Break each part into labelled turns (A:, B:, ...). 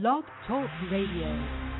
A: Blog Talk Radio.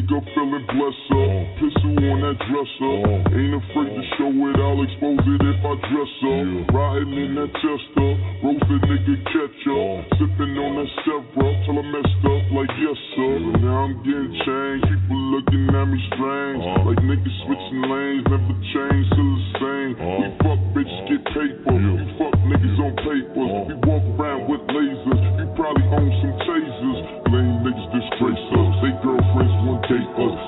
B: Wake up feeling blessed up. Pistol on that dresser. Ain't afraid to show it, I'll expose it if I dress up. Riding in that tester. Roasted nigga catch up. Sipping on that Sevra till I messed up like yes sir. Now I'm getting changed. People looking at me strange. Like niggas switching lanes. Never change, still the same. We fuck bitches, get paper. You fuck niggas on papers. We walk around with lasers. You probably own some tasers. Lame niggas disgrace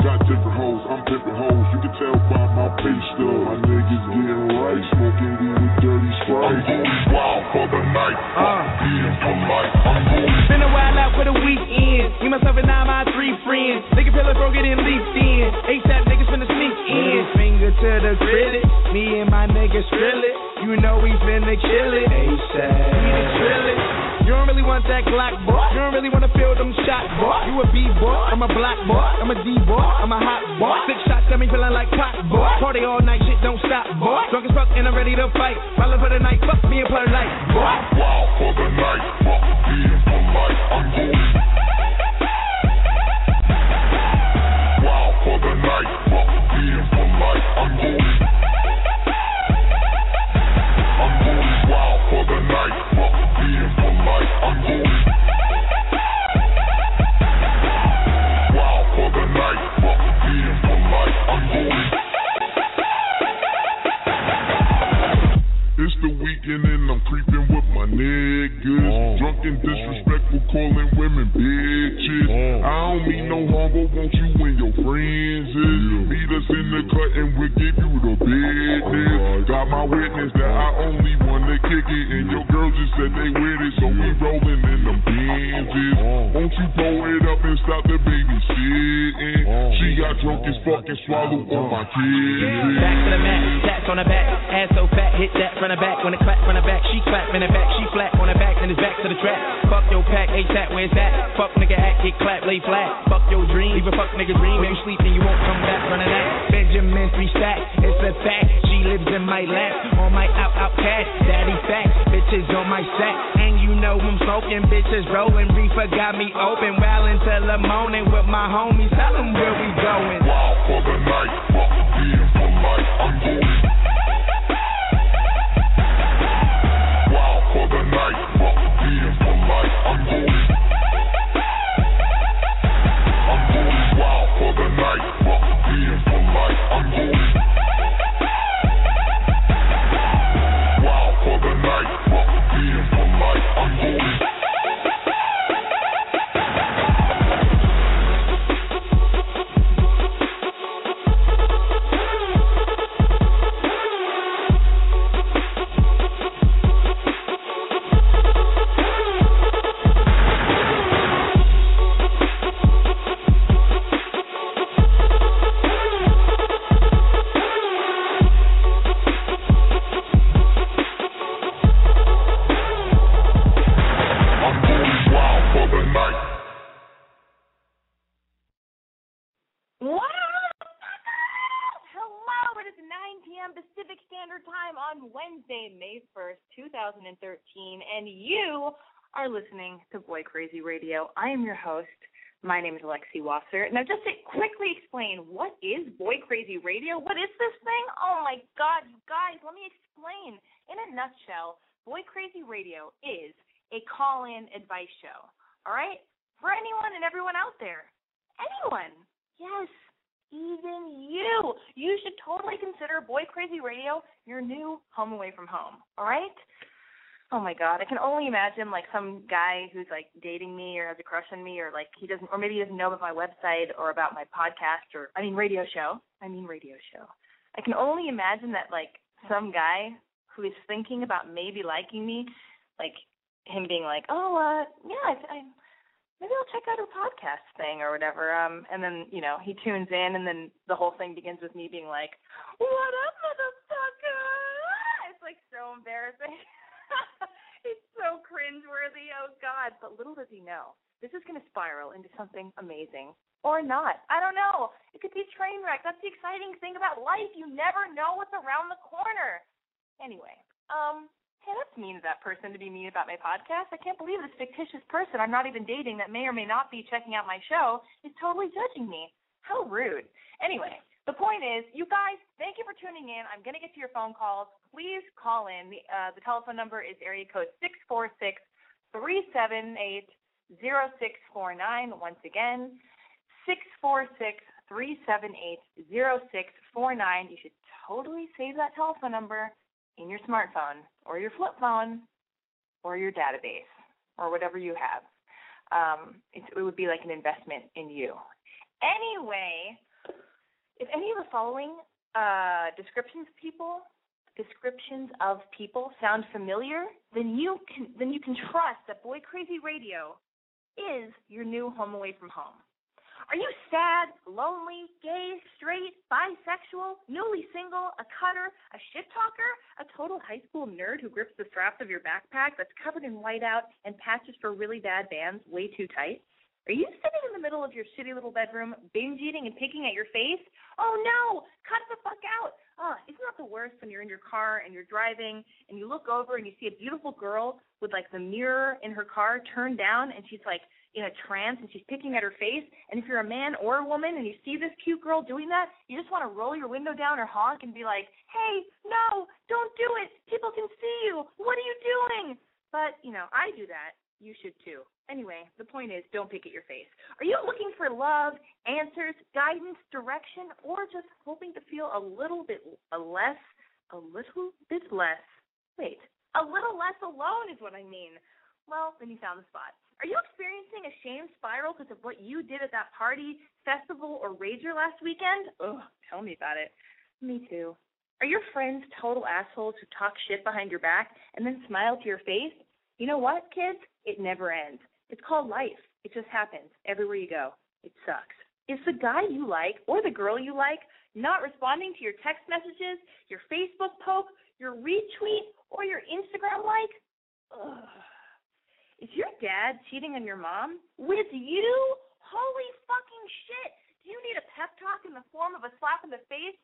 B: Got different hoes, I'm pimping hoes. You can tell by my pay stub. My niggas getting right, smoking weed with dirty sprite. I'm going wild for the night. Uh. Fuck being for life. I'm going
C: Been a while out for the weekend. Me, myself, and I, my three friends. Nigga feel like broke it and leaped in. ASAP niggas finna sneak in. Finger to the critic. Me and my niggas drill it. You know we finna kill it. ASAP. We the drill it. You don't really want that Glock, boy. You don't really wanna feel them shots, boy. You a B boy, I'm a black boy, I'm a D boy, I'm a hot boy. Six shots got me feeling like pot, boy. Party all night, shit don't stop, boy. Drunk as fuck and I'm ready to fight. Rolling for the night, fuck being polite, boy.
B: wild for the night. Fuck being. I'm going wild for the night. Fuck being for life. I'm going. I'm going wild for the night.
D: Standard Time on Wednesday, May 1st, 2013, and you are listening to Boy Crazy Radio. I am your host. My name is Alexi Wasser. Now, just to quickly explain, what is Boy Crazy Radio? What is this thing? Oh my God, you guys, let me explain. In a nutshell, Boy Crazy Radio is a call in advice show. All right? For anyone and everyone out there. Anyone. Yes, even you. You should totally consider Boy Crazy Radio your new home away from home. All right? Oh my god, I can only imagine like some guy who's like dating me or has a crush on me or like he doesn't or maybe he doesn't know about my website or about my podcast or I mean radio show. I mean radio show. I can only imagine that like some guy who is thinking about maybe liking me like him being like, "Oh, uh, yeah, I, I maybe I'll check out her podcast thing or whatever." Um, and then you know he tunes in, and then the whole thing begins with me being like, "What up, motherfucker?" It's like so embarrassing. it's so cringeworthy. Oh God! But little does he know, this is going to spiral into something amazing. Or not. I don't know. It could be a train wreck. That's the exciting thing about life. You never know what's around the corner. Anyway, um, hey, that's mean of that person to be mean about my podcast. I can't believe this fictitious person I'm not even dating that may or may not be checking out my show is totally judging me. How rude. Anyway, the point is, you guys, thank you for tuning in. I'm going to get to your phone calls. Please call in. The, uh, the telephone number is area code six four six three seven eight zero six four nine. Once again, six four six three seven eight zero six four nine. You should totally save that telephone number in your smartphone or your flip phone or your database or whatever you have. Um, it, it would be like an investment in you. Anyway, if any of the following uh, descriptions people descriptions of people sound familiar, then you can then you can trust that Boy Crazy Radio is your new home away from home. Are you sad, lonely, gay, straight, bisexual, newly single, a cutter, a shit talker, a total high school nerd who grips the straps of your backpack that's covered in whiteout and patches for really bad bands way too tight? Are you sitting in the middle of your shitty little bedroom, binge eating and picking at your face? Oh no! Cut the fuck out! Oh, isn't that the worst when you're in your car and you're driving and you look over and you see a beautiful girl with like the mirror in her car turned down and she's like in a trance and she's picking at her face. And if you're a man or a woman and you see this cute girl doing that, you just want to roll your window down or honk and be like, hey, no, don't do it. People can see you. What are you doing? But, you know, I do that. You should too. Anyway, the point is don't pick at your face. Are you looking for love, answers, guidance, direction, or just hoping to feel a little bit less, a little bit less, wait, a little less alone is what I mean. Well, then you found the spot. Are you experiencing a shame spiral because of what you did at that party, festival, or rager last weekend? Ugh, tell me about it. Me too. Are your friends total assholes who talk shit behind your back and then smile to your face? You know what, kids? It never ends. It's called life. It just happens everywhere you go. It sucks. Is the guy you like or the girl you like not responding to your text messages, your Facebook poke, your retweet, or your Instagram like? Ugh. Is your dad cheating on your mom? With you? Holy fucking shit. Do you need a pep talk in the form of a slap in the face?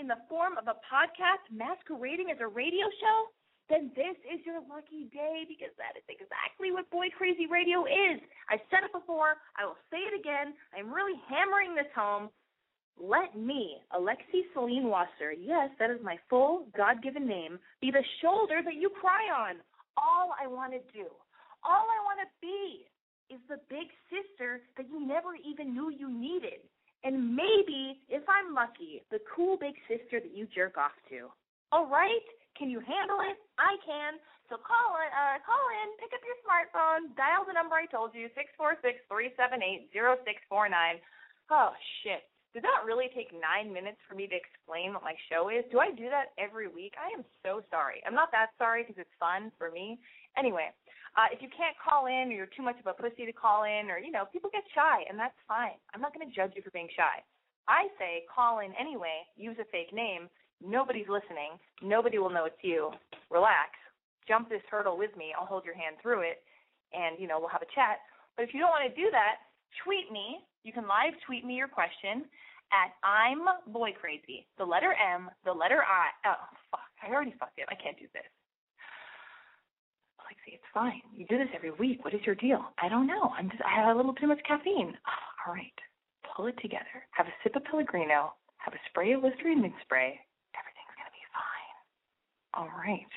D: In the form of a podcast masquerading as a radio show? Then this is your lucky day because that is exactly what Boy Crazy Radio is. I've said it before. I will say it again. I'm really hammering this home. Let me, Alexi Celine Wasser, yes, that is my full God given name, be the shoulder that you cry on. All I want to do all I want to be is the big sister that you never even knew you needed. And maybe, if I'm lucky, the cool big sister that you jerk off to. All right? Can you handle it? I can. So call uh, call in, pick up your smartphone, dial the number I told you, six four six three seven eight zero six four nine. Oh shit. Did that really take nine minutes for me to explain what my show is? Do I do that every week? I am so sorry. I'm not that sorry because it's fun for me. Anyway, uh, if you can't call in or you're too much of a pussy to call in or, you know, people get shy and that's fine. I'm not going to judge you for being shy. I say call in anyway, use a fake name. Nobody's listening. Nobody will know it's you. Relax. Jump this hurdle with me. I'll hold your hand through it and, you know, we'll have a chat. But if you don't want to do that, tweet me. You can live tweet me your question at I'm boy crazy. The letter M, the letter I. Oh, fuck. I already fucked it. I can't do this. Lexi, it's fine. You do this every week. What is your deal? I don't know. I'm just I have a little too much caffeine. All right. Pull it together. Have a sip of Pellegrino. Have a spray of Listerine mint spray. Everything's gonna be fine. All right.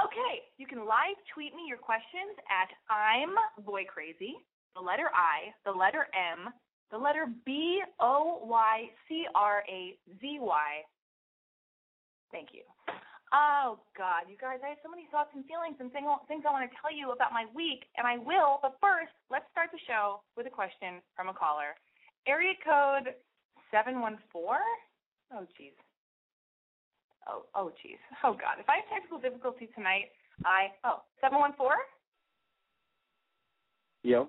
D: Okay, you can live tweet me your questions at I'm Boy Crazy, the letter I, the letter M, the letter B O Y C R A Z Y. Thank you. Oh God, you guys, I have so many thoughts and feelings and things I want to tell you about my week, and I will. But first, let's start the show with a question from a caller. Area code seven one four. Oh jeez. Oh oh jeez. Oh God, if I have technical difficulty tonight, I oh seven one four.
E: Yo.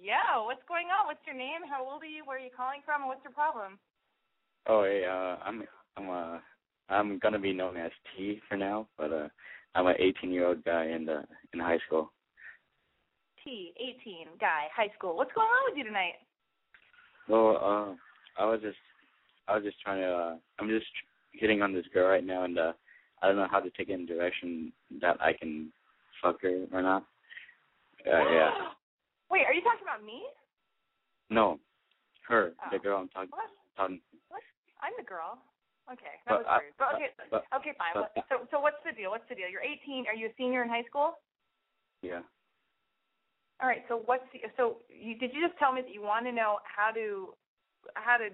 D: Yo, what's going on? What's your name? How old are you? Where are you calling from? And what's your problem?
E: Oh, hey, uh, I'm I'm uh I'm gonna be known as T for now, but uh, I'm an 18 year old guy in the in high school.
D: T, 18 guy, high school. What's going on with you tonight?
E: Well, uh, I was just I was just trying to. Uh, I'm just hitting on this girl right now, and uh, I don't know how to take it in direction that I can fuck her or not. Uh, yeah.
D: Wait, are you talking about me?
E: No, her,
D: Oh.
E: the girl I'm talking.
D: What?
E: talking
D: What? I'm the girl. Okay, that
E: But
D: was
E: I-
D: weird. But okay,
E: but-
D: okay, fine.
E: but-
D: so, so what's the deal? What's the deal? You're 18. Are you a senior in high school?
E: yeah.
D: All right. So what's the, so you did you just tell me that you want to know how to how to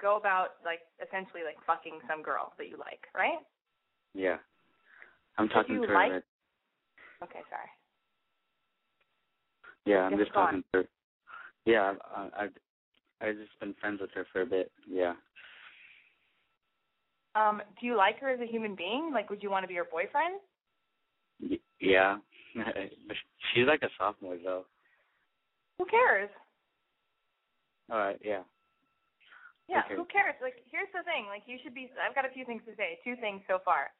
D: go about like essentially like fucking some girl that you like, right?
E: Yeah. I'm talking to her.
D: like-
E: right-
D: Okay, sorry.
E: Yeah, I'm
D: Yes,
E: just
D: on.
E: talking to her. Yeah, I, I've I've just been friends with her for a bit. Yeah.
D: Um, do you like her as a human being? Like, would you want to be her boyfriend?
E: Y- yeah. She's like a sophomore though.
D: Who cares?
E: All right. Yeah.
D: Yeah, who cares? Like, here's the thing. Like, you should be. I've got a few things to say. Two things so far.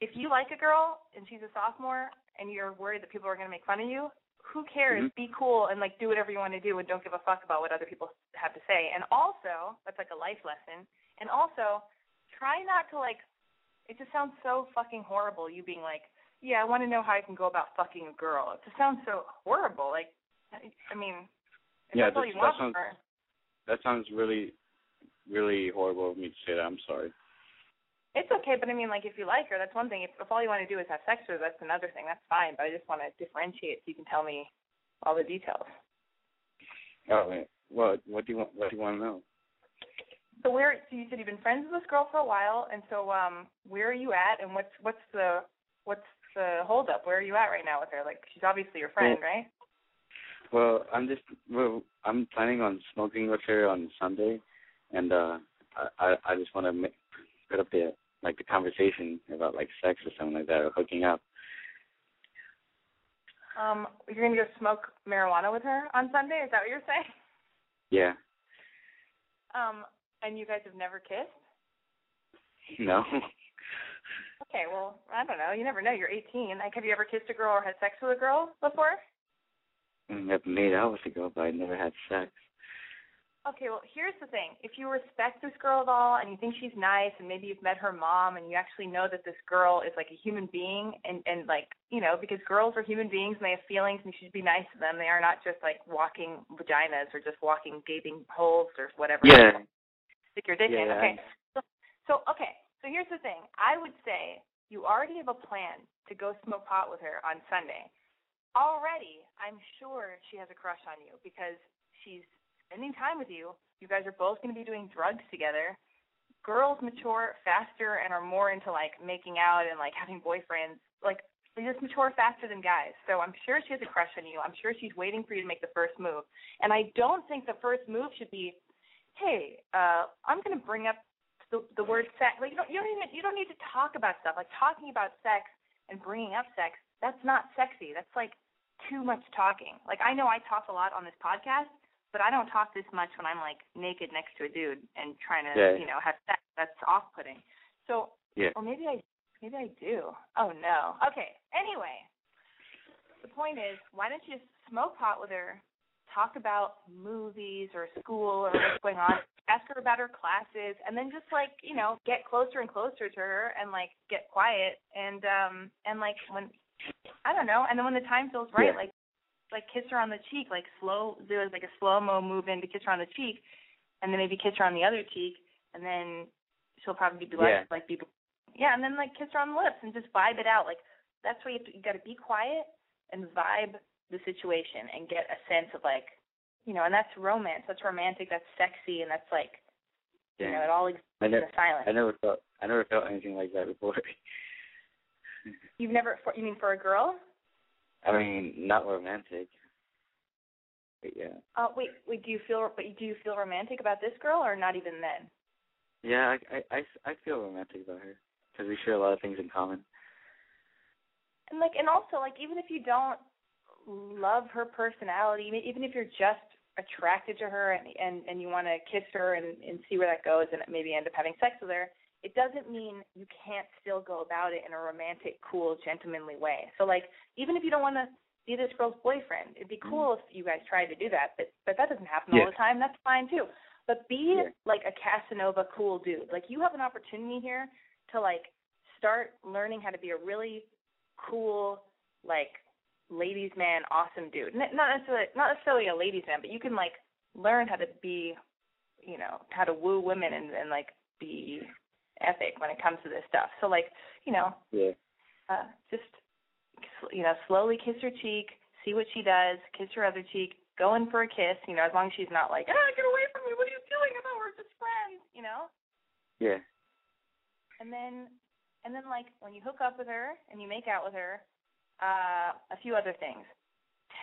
D: If you like a girl and she's a sophomore and you're worried that people are going to make fun of you, who cares?
E: Mhm.
D: Be cool and like do whatever you want to do and don't give a fuck about what other people have to say. And also, that's like a life lesson. And also, try not to like. It just sounds so fucking horrible. You being like, yeah, I want to know how I can go about fucking a girl. It just sounds so horrible. Like, I mean,
E: Yeah,
D: that's
E: that- sounds-
D: her.
E: That sounds really, really horrible of me to say that. I'm sorry.
D: It's okay, but I mean, like, if you like her, that's one thing. If, if all you want to do is have sex with her, that's another thing. That's fine. But I just want to differentiate so you can tell me all the details.
E: Oh. What what do you want? What do you want to know?
D: So where? So you said you've been friends with this girl for a while, and so um, where are you at? And what's what's the what's the holdup? Where are you at right now with her? Like, she's obviously your friend,
E: Well-
D: right?
E: Well, I'm just well, I'm planning on smoking with her on Sunday, and uh, I I, just want to make, put up the like the conversation about like sex or something like that or hooking up.
D: Um, you're gonna go smoke marijuana with her on Sunday? Is that what you're saying?
E: Yeah.
D: Um, and you guys have never kissed?
E: No.
D: Okay, well, I don't know. You never know. You're 18. Like, have you ever kissed a girl or had sex with a girl before?
E: I've made out with a girl, but I never had sex.
D: Okay, well, here's the thing. If you respect this girl at all and you think she's nice and maybe you've met her mom and you actually know that this girl is like a human being and and like, you know, because girls are human beings and they have feelings and you should be nice to them. They are not just like walking vaginas or just walking gaping holes or whatever.
E: Yeah.
D: Stick your dick in. Okay. So, so okay. So here's the thing. I would say you already have a plan to go smoke pot with her on Sunday. Already, I'm sure she has a crush on you because she's spending time with you. You guys are both going to be doing drugs together. Girls mature faster and are more into like making out and like having boyfriends. Like they just mature faster than guys. So I'm sure she has a crush on you. I'm sure she's waiting for you to make the first move. And I don't think the first move should be, "Hey, uh, I'm going to bring up the the word sex." Like you don't you don't even you don't need to talk about stuff. Like talking about sex and bringing up sex, that's not sexy. That's like too much talking. Like I know I talk a lot on this podcast, but I don't talk this much when I'm like naked next to a dude and trying to,
E: Yeah.
D: you know, have sex. That's off-putting. So,
E: Yeah.
D: or maybe I, maybe I do. Oh no. Okay. Anyway, the point is, why don't you just smoke pot with her, talk about movies or school or what's going on, ask her about her classes, and then just like you know, get closer and closer to her and like get quiet and um and like when I don't know, and then when the time feels right,
E: Yeah.
D: like like kiss her on the cheek, like slow do like a slow mo move in to kiss her on the cheek, and then maybe kiss her on the other cheek, and then she'll probably be
E: Yeah.
D: like like be yeah, and then like kiss her on the lips and just vibe it out. Like that's where you have to, you got to be quiet and vibe the situation and get a sense of like you know, and that's romance. That's romantic. That's sexy, and that's like. You know, it all exists
E: I
D: in
E: never,
D: the silence.
E: I never felt, I never felt anything like that before.
D: You've never, for, you mean for a girl?
E: I mean, not romantic. But yeah.
D: Uh, wait, wait. Do you feel, but do you feel romantic about this girl, or not even then?
E: Yeah, I, I, I, I feel romantic about her because we share a lot of things in common.
D: And like, and also like, even if you don't love her personality, even even if you're just attracted to her and and and you want to kiss her and and see where that goes and maybe end up having sex with her, it doesn't mean you can't still go about it in a romantic, cool, gentlemanly way. So like, even if you don't want to be this girl's boyfriend, it'd be mm-hmm. cool if you guys tried to do that. But but that doesn't happen all the time. That's fine too. But be
E: Yeah.
D: like a Casanova cool dude. Like you have an opportunity here to like start learning how to be a really cool, like ladies man, awesome dude. N- Not necessarily not necessarily a ladies man, but you can like learn how to be, you know, how to woo women and and like be epic when it comes to this stuff. So like, you know,
E: Yeah.
D: uh, just you know, slowly kiss her cheek, see what she does, kiss her other cheek, go in for a kiss. You know, as long as she's not like, ah, get away from me. What are you doing? I thought we were just friends. You know.
E: Yeah.
D: And then, and then like when you hook up with her and you make out with her, uh, a few other things.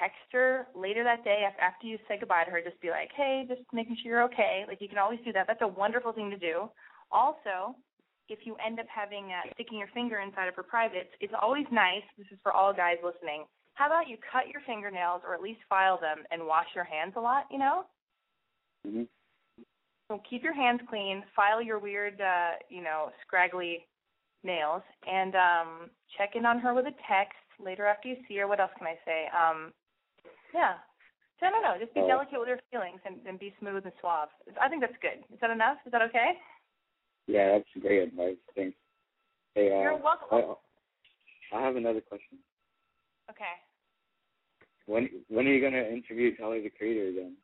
D: Text her later that day after you say goodbye to her. Just be like, hey, just making sure you're okay. Like you can always do that. That's a wonderful thing to do. Also, if you end up having uh, sticking your finger inside of her privates, it's always nice. This is for all guys listening. How about you cut your fingernails or at least file them and wash your hands a lot? You know.
E: Mhm.
D: So keep your hands clean, file your weird, uh, you know, scraggly nails, and um, check in on her with a text later after you see her. What else can I say? Um, yeah. I don't know. Just be
E: Oh.
D: delicate with her feelings and, and be smooth and suave. I think that's good. Is that enough? Is that okay?
E: Yeah, that's great advice. Thanks. Hey, uh,
D: You're welcome.
E: I, I have another question.
D: Okay.
E: When when are you gonna interview Tyler the Creator again?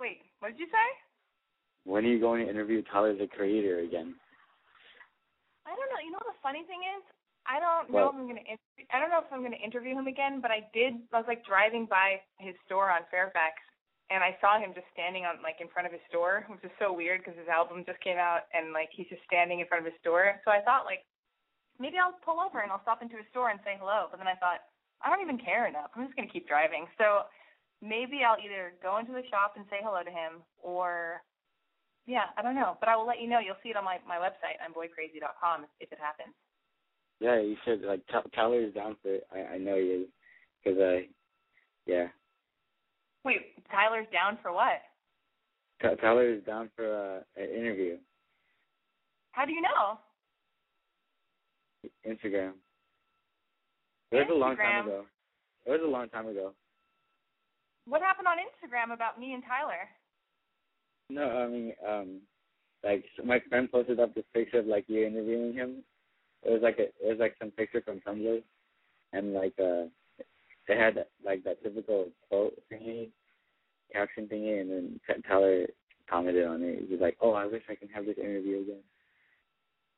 D: Wait, what did you say?
E: When are you going to interview Tyler the Creator again?
D: I don't know. You know what the funny thing is? I don't know
E: What?
D: if I'm gonna. Inter- I don't know if I'm gonna interview him again. But I did. I was like driving by his store on Fairfax, and I saw him just standing on like in front of his store, which is so weird because his album just came out, and like he's just standing in front of his store. So I thought like maybe I'll pull over and I'll stop into his store and say hello. But then I thought I don't even care enough. I'm just gonna keep driving. So maybe I'll either go into the shop and say hello to him, or yeah, I don't know. But I will let you know. You'll see it on my my website on boycrazy.com if, if it happens.
E: Yeah, you should. Like Ty- Tyler is down for it. I I know he is. Cause uh, yeah,
D: Wait, Tyler's down for what?
E: Ty- Tyler is down for uh, an interview.
D: How do you know?
E: Instagram. It was a long time ago. It was a long time ago.
D: What happened on Instagram about me and Tyler?
E: No, I mean, um, like so my friend posted up this picture of like you interviewing him. It was like a, it was like some picture from Tumblr, and like uh, they had like that typical quote thingy, caption thingy, and then Tyler commented on it. He was like, "Oh, I wish I can have this interview again."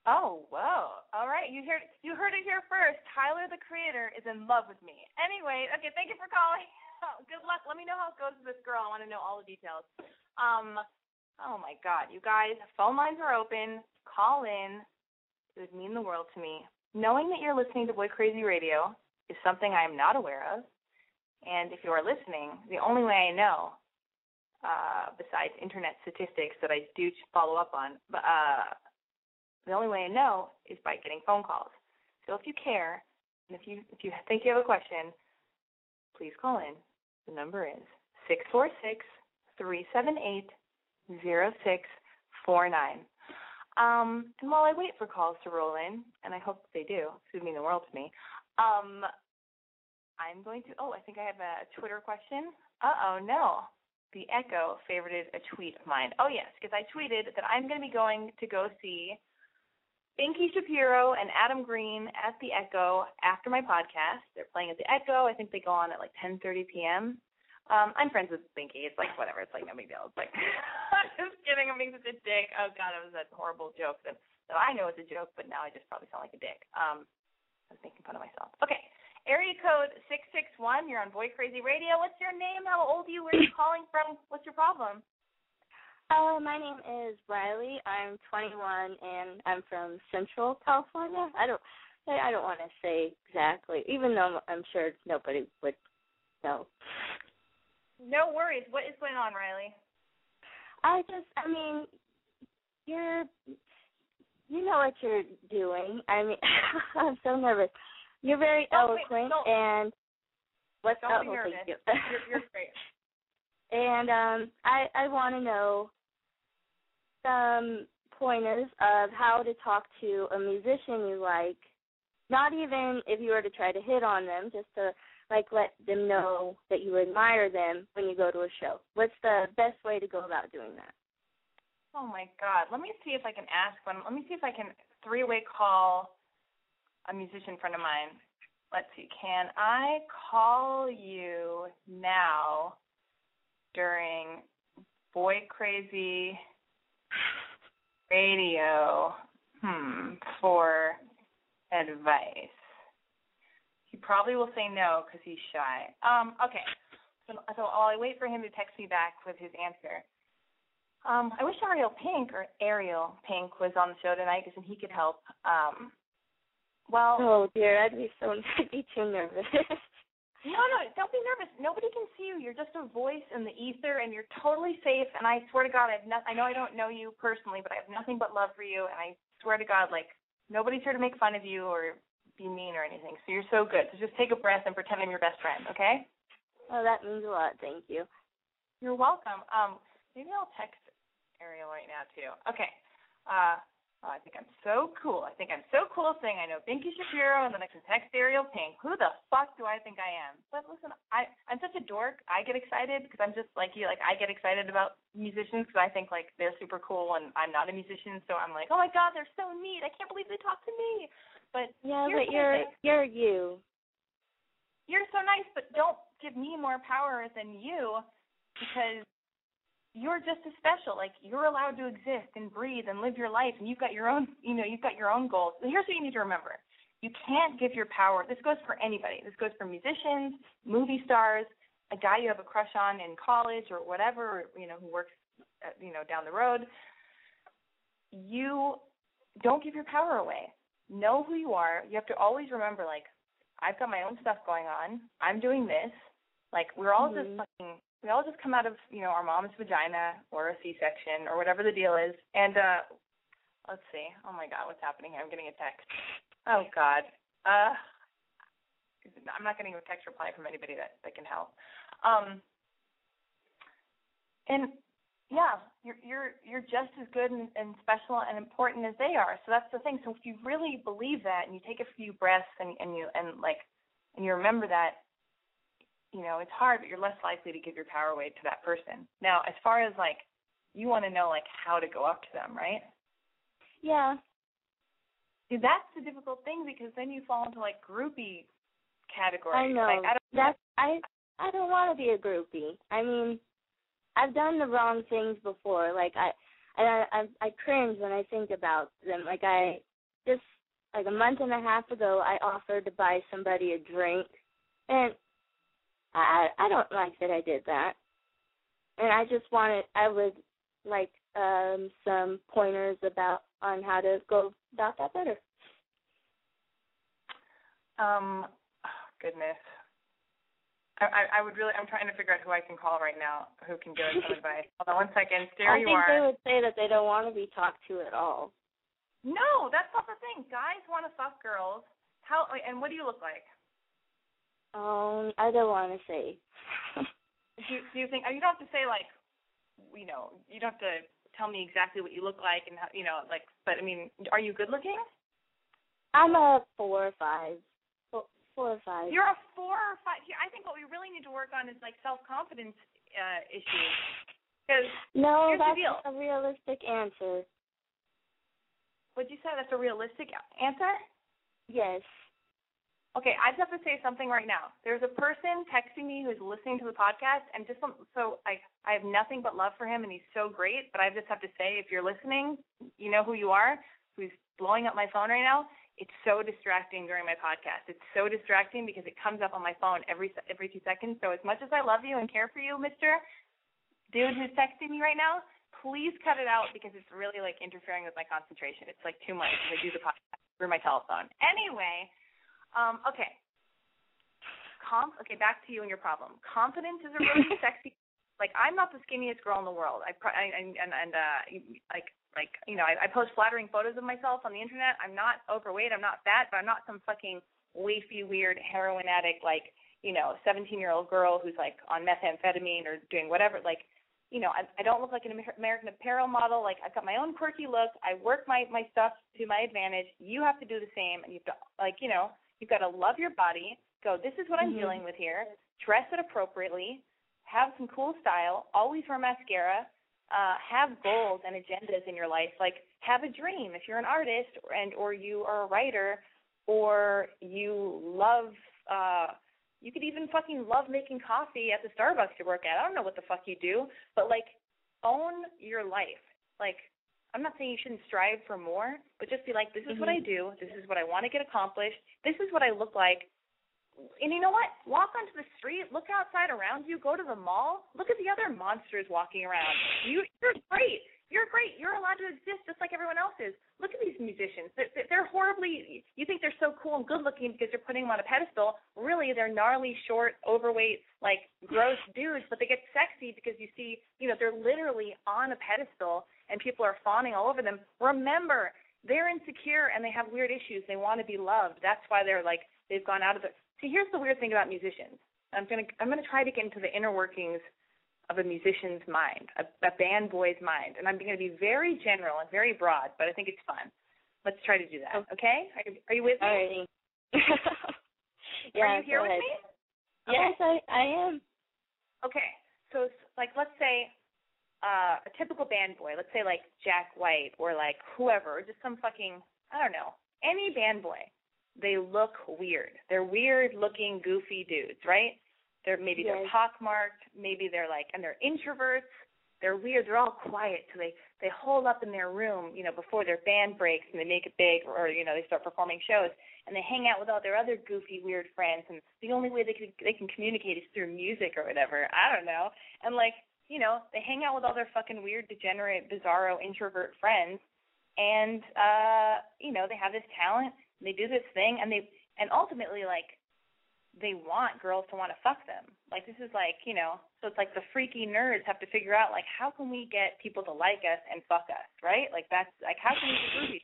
D: Oh, whoa. All right, you heard you heard it here first. Tyler the creator is in love with me. Anyway, okay, thank you for calling. Good luck. Let me know how it goes with this girl. I want to know all the details. Um oh my god, you guys, phone lines are open. Call in. It would mean the world to me. Knowing that you're listening to Boy Crazy Radio is something I am not aware of. And if you are listening, the only way I know, uh, besides internet statistics that I do follow up on, but uh, the only way I know is by getting phone calls. So if you care, and if you if you think you have a question, please call in. The number is six four six three seven eight zero six four nine. Um, and while I wait for calls to roll in, and I hope they do, it would mean the world to me. Um, I'm going to. Oh, I think I have a Twitter question. Uh oh, no. The Echo favorited a tweet of mine. Oh yes, because I tweeted that I'm going to be going to go see Binky Shapiro and Adam Green at the Echo after my podcast. They're playing at the Echo. I think they go on at like 10:30 p.m. Um, I'm friends with Binky. It's like whatever. It's like no big deal. It's like I'm just kidding. I'm being such a dick. Oh god, it was that horrible joke that that I know it's a joke, but now I just probably sound like a dick. Um, I was making fun of myself. Okay. Area code six six one. You're on Boy Crazy Radio. What's your name? How old are you? Where are you calling from? What's your problem?
F: Uh, my name is Riley. I'm 21 and I'm from Central California. I don't I don't want to say exactly, even though I'm sure nobody would know.
D: No worries. What is going on, Riley?
F: I just, I mean, you're, you know what you're doing. I mean, I'm so nervous. You're very
D: Don't
F: eloquent and what's
D: Don't
F: up? Oh, thank you.
D: You're, you're great.
F: and um, I I want to know some pointers of how to talk to a musician you like. Not even if you were to try to hit on them, just to like let them know that you admire them when you go to a show. What's the best way to go about doing that?
D: Oh my God. Let me see if I can ask one. Let me see if I can three way call a musician friend of mine. Let's see. Can I call you now during Boy Crazy Radio? Hmm. For advice. He probably will say no because he's shy. Um. Okay. So, so while I wait for him to text me back with his answer, um, I wish Ariel Pink or Ariel Pink was on the show tonight because then he could help. Um, well,
F: Oh dear, I'd be so I'd be too nervous.
D: no, no, don't be nervous. Nobody can see you. You're just a voice in the ether, and you're totally safe. And I swear to God, I've not, I know I don't know you personally, but I have nothing but love for you. And I swear to God, like nobody's here to make fun of you or be mean or anything. So you're so good. So just take a breath and pretend I'm your best friend, okay?
F: oh, that means a lot. Thank you.
D: You're welcome. Um, maybe I'll text Ariel right now too. Okay. Uh, oh, I think I'm so cool. I think I'm so cool saying I know Binky Shapiro and then I can text Ariel Pink. Who the fuck do I think I am? But listen, I I'm such a dork. I get excited because I'm just like you. Like I get excited about musicians because I think like they're super cool and I'm not a musician, so I'm like, oh my god, they're so neat. I can't believe they talk to me. But
F: Yeah, but you're
D: thing.
F: you're you.
D: you're so nice, but don't give me more power than you because you're just as special. Like you're allowed to exist and breathe and live your life and you've got your own you know, you've got your own goals. So here's what you need to remember. You can't give your power this goes for anybody. This goes for musicians, movie stars, a guy you have a crush on in college or whatever, you know, who works uh, you know, down the road. You don't give your power away. Know who you are. You have to always remember like I've got my own stuff going on. I'm doing this. Like we're all just
F: Mhm.
D: fucking we all just come out of, you know, our mom's vagina or a C section or whatever the deal is. And uh let's see. Oh my god, what's happening here? I'm getting a text. Oh god. Uh I'm not getting a text reply from anybody that, that can help. Um and yeah, you're you're you're just as good and, and special and important as they are. So that's the thing. So if you really believe that and you take a few breaths and, and you and like and you remember that, you know, it's hard, but you're less likely to give your power away to that person. Now, as far as like you want to know like how to go up to them, right?
F: Yeah.
D: See, that's the difficult thing because then you fall into like groupie category.
F: I know.
D: Like, I don't
F: That's I I don't want to be a groupie. I mean, I've done the wrong things before. Like I I I, I cringe when I think about them. Like I just like a month and a half ago, I offered to buy somebody a drink, and I I don't like that I did that. And I just wanted I would like um some pointers about on how to go about that better.
D: Um, oh, goodness. I, I I would really. I'm trying to figure out who I can call right now who can give us some advice. Hold on one second. There
F: I
D: you
F: think
D: are.
F: they would say that they don't want to be talked to at all.
D: No, that's not the thing. Guys want to fuck girls. How? And what do you look like?
F: Um, I don't want to say.
D: Do you, do you think? You don't have to say like, you know, you don't have to tell me exactly what you look like and how, you know, like. But I mean, are you good looking?
F: I'm a four or five. Four, four or five.
D: You're a four or five. I think what we really need to work on is like self confidence uh, issues. Because
F: no, that's a realistic answer.
D: what'd you say? That's a realistic answer.
F: Yes.
D: Okay, I just have to say something right now. There's a person texting me who's listening to the podcast, and just so I I have nothing but love for him, and he's so great. But I just have to say, if you're listening, you know who you are. Who's blowing up my phone right now? It's so distracting during my podcast. It's so distracting because it comes up on my phone every every two seconds. So as much as I love you and care for you, Mister Dude who's texting me right now, please cut it out because it's really like interfering with my concentration. It's like too much. I do the podcast through my telephone. Anyway, um, okay. Conf- okay, back to you and your problem. Confidence is a really sexy. Like I'm not the skinniest girl in the world. I, pr- I and and, and uh, like like you know I, I post flattering photos of myself on the internet. I'm not overweight. I'm not fat, but I'm not some fucking wafy weird heroin addict like you know 17 year old girl who's like on methamphetamine or doing whatever. Like you know, I, I don't look like an American Apparel model. Like I've got my own quirky look. I work my my stuff to my advantage. You have to do the same, and you've got like you know, you've got to love your body. Go. This is what I'm
F: Mhm.
D: dealing with here. Dress it appropriately. Have some cool style. Always wear mascara. Uh, have goals and agendas in your life. Like have a dream. If you're an artist and or you are a writer, or you love. uh you could even fucking love making coffee at the Starbucks you work at. I don't know what the fuck you do, but like own your life. Like I'm not saying you shouldn't strive for more, but just be like, this is what mm-hmm. I do. This is what I want to get accomplished. This is what I look like. And you know what? Walk onto the street, look outside around you, go to the mall, look at the other monsters walking around. You, you're great. You're great. You're allowed to exist just like everyone else is. Look at these musicians. They're, they're horribly. You think they're so cool and good looking because you're putting them on a pedestal. Really, they're gnarly, short, overweight, like gross dudes. But they get sexy because you see, you know, they're literally on a pedestal and people are fawning all over them. Remember, they're insecure and they have weird issues. They want to be loved. That's why they're like they've gone out of it. See, here's the weird thing about musicians. I'm gonna I'm gonna try to get into the inner workings of a musician's mind, a, a band boy's mind, and I'm going to be very general and very broad, but I think it's fun. Let's try to do that. Okay? Are you, are you with me?
F: Yeah,
D: are you here with me?
F: Yes, I I am.
D: Okay. So, like, let's say uh, a typical band boy, let's say like Jack White or like whoever, or just some fucking, I don't know, any band boy. They look weird. They're weird looking, goofy dudes, right? They're maybe they're
F: Yes.
D: pockmarked, maybe they're like, and they're introverts. They're weird. They're all quiet, so they they hole up in their room, you know, before their band breaks and they make it big, or you know, they start performing shows, and they hang out with all their other goofy, weird friends. And the only way they can they can communicate is through music or whatever. I don't know. And like, you know, they hang out with all their fucking weird, degenerate, bizarro, introvert friends, and uh, you know, they have this talent. They do this thing, and they and ultimately like they want girls to want to fuck them. Like this is like, you know, so it's like the freaky nerds have to figure out like how can we get people to like us and fuck us, right? Like that's like how can we do?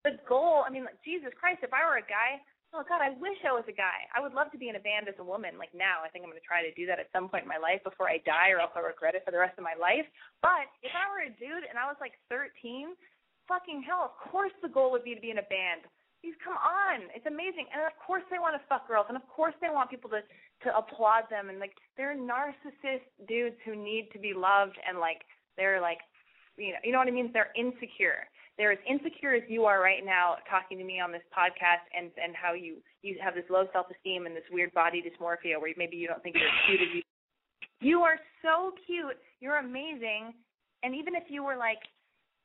D: The goal, I mean, like, Jesus Christ, if I were a guy, oh God, I wish I was a guy. I would love to be in a band as a woman. Like now, I think I'm going to try to do that at some point in my life before I die, or else I'll regret it for the rest of my life. But if I were a dude and I was like 13, fucking hell, of course the goal would be to be in a band. These come on, it's amazing, and of course they want to fuck girls, and of course they want people to to applaud them, and like they're narcissist dudes who need to be loved, and like they're like, you know, you know what I mean? They're insecure. They're as insecure as you are right now, talking to me on this podcast, and and how you you have this low self esteem and this weird body dysmorphia where maybe you don't think you're as cute as you. You are so cute. You're amazing, and even if you were like,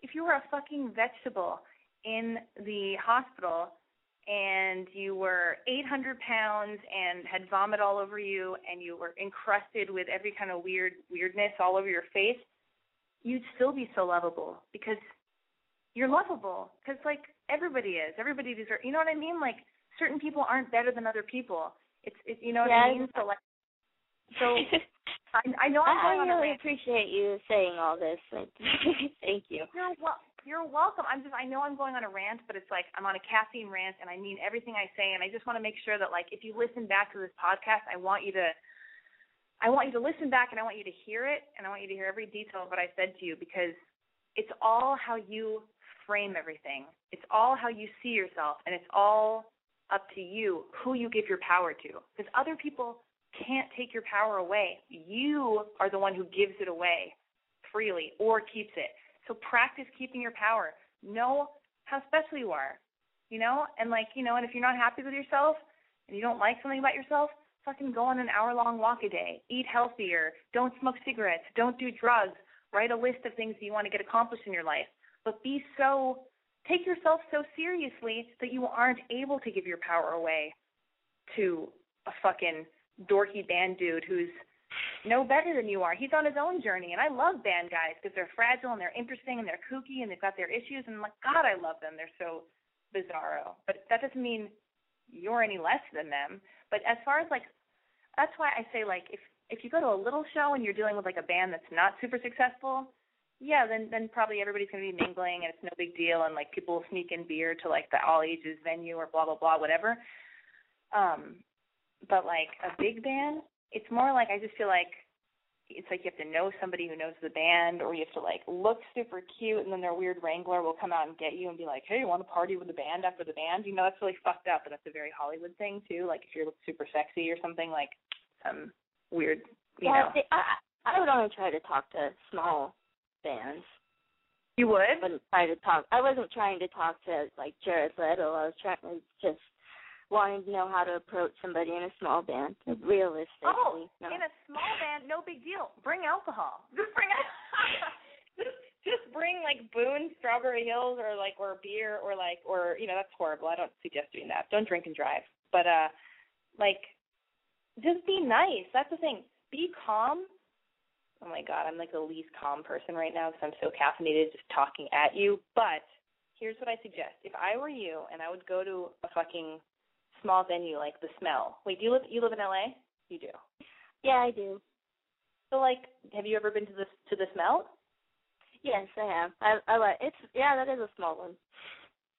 D: if you were a fucking vegetable in the hospital and you were 800 pounds and had vomit all over you and you were encrusted with every kind of weird weirdness all over your face, you'd still be so lovable because you're lovable. Because like everybody is, everybody deserves. You know what I mean? Like certain people aren't better than other people. It's, it's you know what I mean. So like, so I, I know I'm going
F: I
D: on a
F: really appreciate you saying all this. Thank you.
D: You're wel- you're welcome. I'm just I know I'm going on a rant, but it's like I'm on a caffeine rant and I mean everything I say and I just want to make sure that like if you listen back to this podcast, I want you to I want you to listen back and I want you to hear it and I want you to hear every detail of what I said to you because it's all how you frame everything. It's all how you see yourself and it's all up to you who you give your power to because other people can't take your power away. You are the one who gives it away freely or keeps it. So practice keeping your power. Know how special you are. You know? And like, you know, and if you're not happy with yourself and you don't like something about yourself, fucking go on an hour long walk a day. Eat healthier. Don't smoke cigarettes. Don't do drugs. Write a list of things that you want to get accomplished in your life. But be so take yourself so seriously that you aren't able to give your power away to a fucking dorky band dude who's no better than you are. He's on his own journey, and I love band guys because they're fragile and they're interesting and they're kooky and they've got their issues. And like God, I love them. They're so bizarro. But that doesn't mean you're any less than them. But as far as like, that's why I say like if if you go to a little show and you're dealing with like a band that's not super successful, yeah, then then probably everybody's gonna be mingling and it's no big deal and like people will sneak in beer to like the all ages venue or blah blah blah whatever. Um, but like a big band, it's more like I just feel like it's like you have to know somebody who knows the band or you have to like look super cute and then their weird wrangler will come out and get you and be like hey you want to party with the band after the band you know that's really fucked up and that's a very hollywood thing too like if you're super sexy or something like some weird you
F: well,
D: know
F: see, I I would only try to talk to small bands.
D: you would
F: I wouldn't try to talk. I wasn't trying to talk to like Jared Leto. I was trying to just wanting to know how to approach somebody in a small band realistically.
D: Oh,
F: no.
D: in a small band, no big deal. Bring alcohol. Just bring just just bring like Boone, Strawberry Hills, or like or beer, or like or you know that's horrible. I don't suggest doing that. Don't drink and drive. But uh, like, just be nice. That's the thing. Be calm. Oh my god, I'm like the least calm person right now because I'm so caffeinated just talking at you. But here's what I suggest. If I were you and I would go to a fucking small venue like the Smell. Wait, do you live you live in LA? You do.
F: Yeah, I do.
D: So like, have you ever been to the to the Smell?
F: Yes, I have. I I like it's yeah, that is a small one.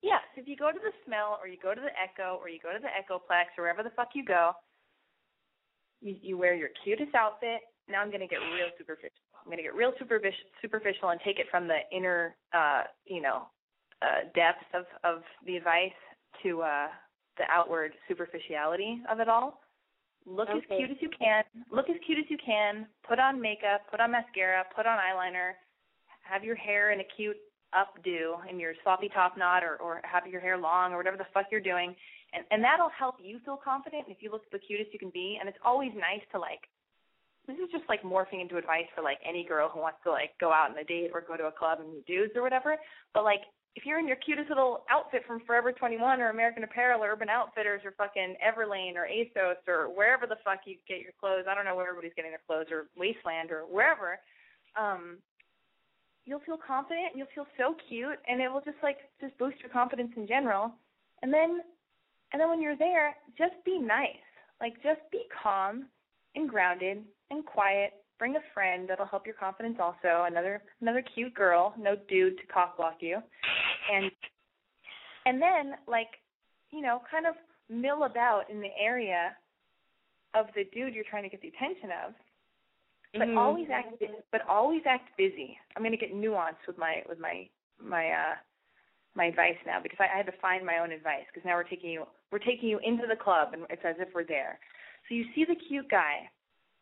D: Yes. If you go to the Smell or you go to the Echo or you go to the Echoplex or wherever the fuck you go, you you wear your cutest outfit. Now I'm gonna get real superficial. I'm gonna get real superficial superficial and take it from the inner uh you know uh depths of of the advice to uh the outward superficiality of it all. Look as cute as you can. Look as cute as you can. Put on makeup, put on mascara, put on eyeliner. Have your hair in a cute updo in your sloppy top knot or, or have your hair long or whatever the fuck you're doing. And and that'll help you feel confident if you look the cutest you can be. And it's always nice to like this is just like morphing into advice for like any girl who wants to like go out on a date or go to a club and meet dudes or whatever. But like if you're in your cutest little outfit from Forever 21 or American Apparel or Urban Outfitters or fucking Everlane or ASOS or wherever the fuck you get your clothes, I don't know where everybody's getting their clothes or Wasteland or wherever, um, you'll feel confident and you'll feel so cute and it will just like just boost your confidence in general. And then and then when you're there, just be nice. Like just be calm and grounded and quiet. Bring a friend that'll help your confidence also. Another another cute girl, no dude to cock block you. And and then like, you know, kind of mill about in the area of the dude you're trying to get the attention of. But
F: Mhm.
D: always act but always act busy. I'm gonna get nuanced with my with my my uh my advice now because I, I had to find my own advice because now we're taking you we're taking you into the club and it's as if we're there. So you see the cute guy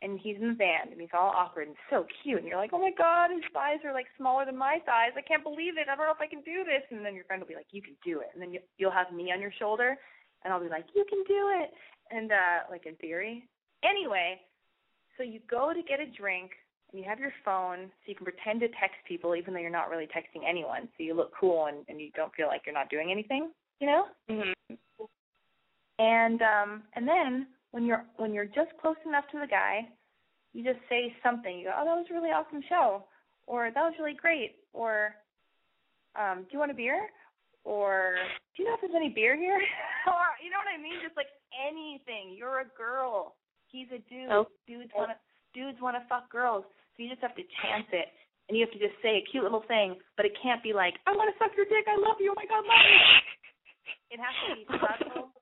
D: and he's in the band and he's all awkward and so cute and you're like, Oh my god, his thighs are like smaller than my thighs. I can't believe it. I don't know if I can do this and then your friend will be like, You can do it and then you you'll have me on your shoulder and I'll be like, You can do it and uh like in theory. Anyway, so you go to get a drink and you have your phone so you can pretend to text people even though you're not really texting anyone. So you look cool and, and you don't feel like you're not doing anything, you know?
F: Mhm.
D: And um and then when you're when you're just close enough to the guy, you just say something. You go, "Oh, that was a really awesome show," or "That was really great," or um, "Do you want a beer?" or "Do you know if there's any beer here?" or you know what I mean? Just like anything. You're a girl. He's a dude.
F: Oh.
D: Dudes want to dudes want to fuck girls. So you just have to chance it. And you have to just say a cute little thing, but it can't be like, I want to suck your dick, I love you, oh my god, love you. It has to be subtle.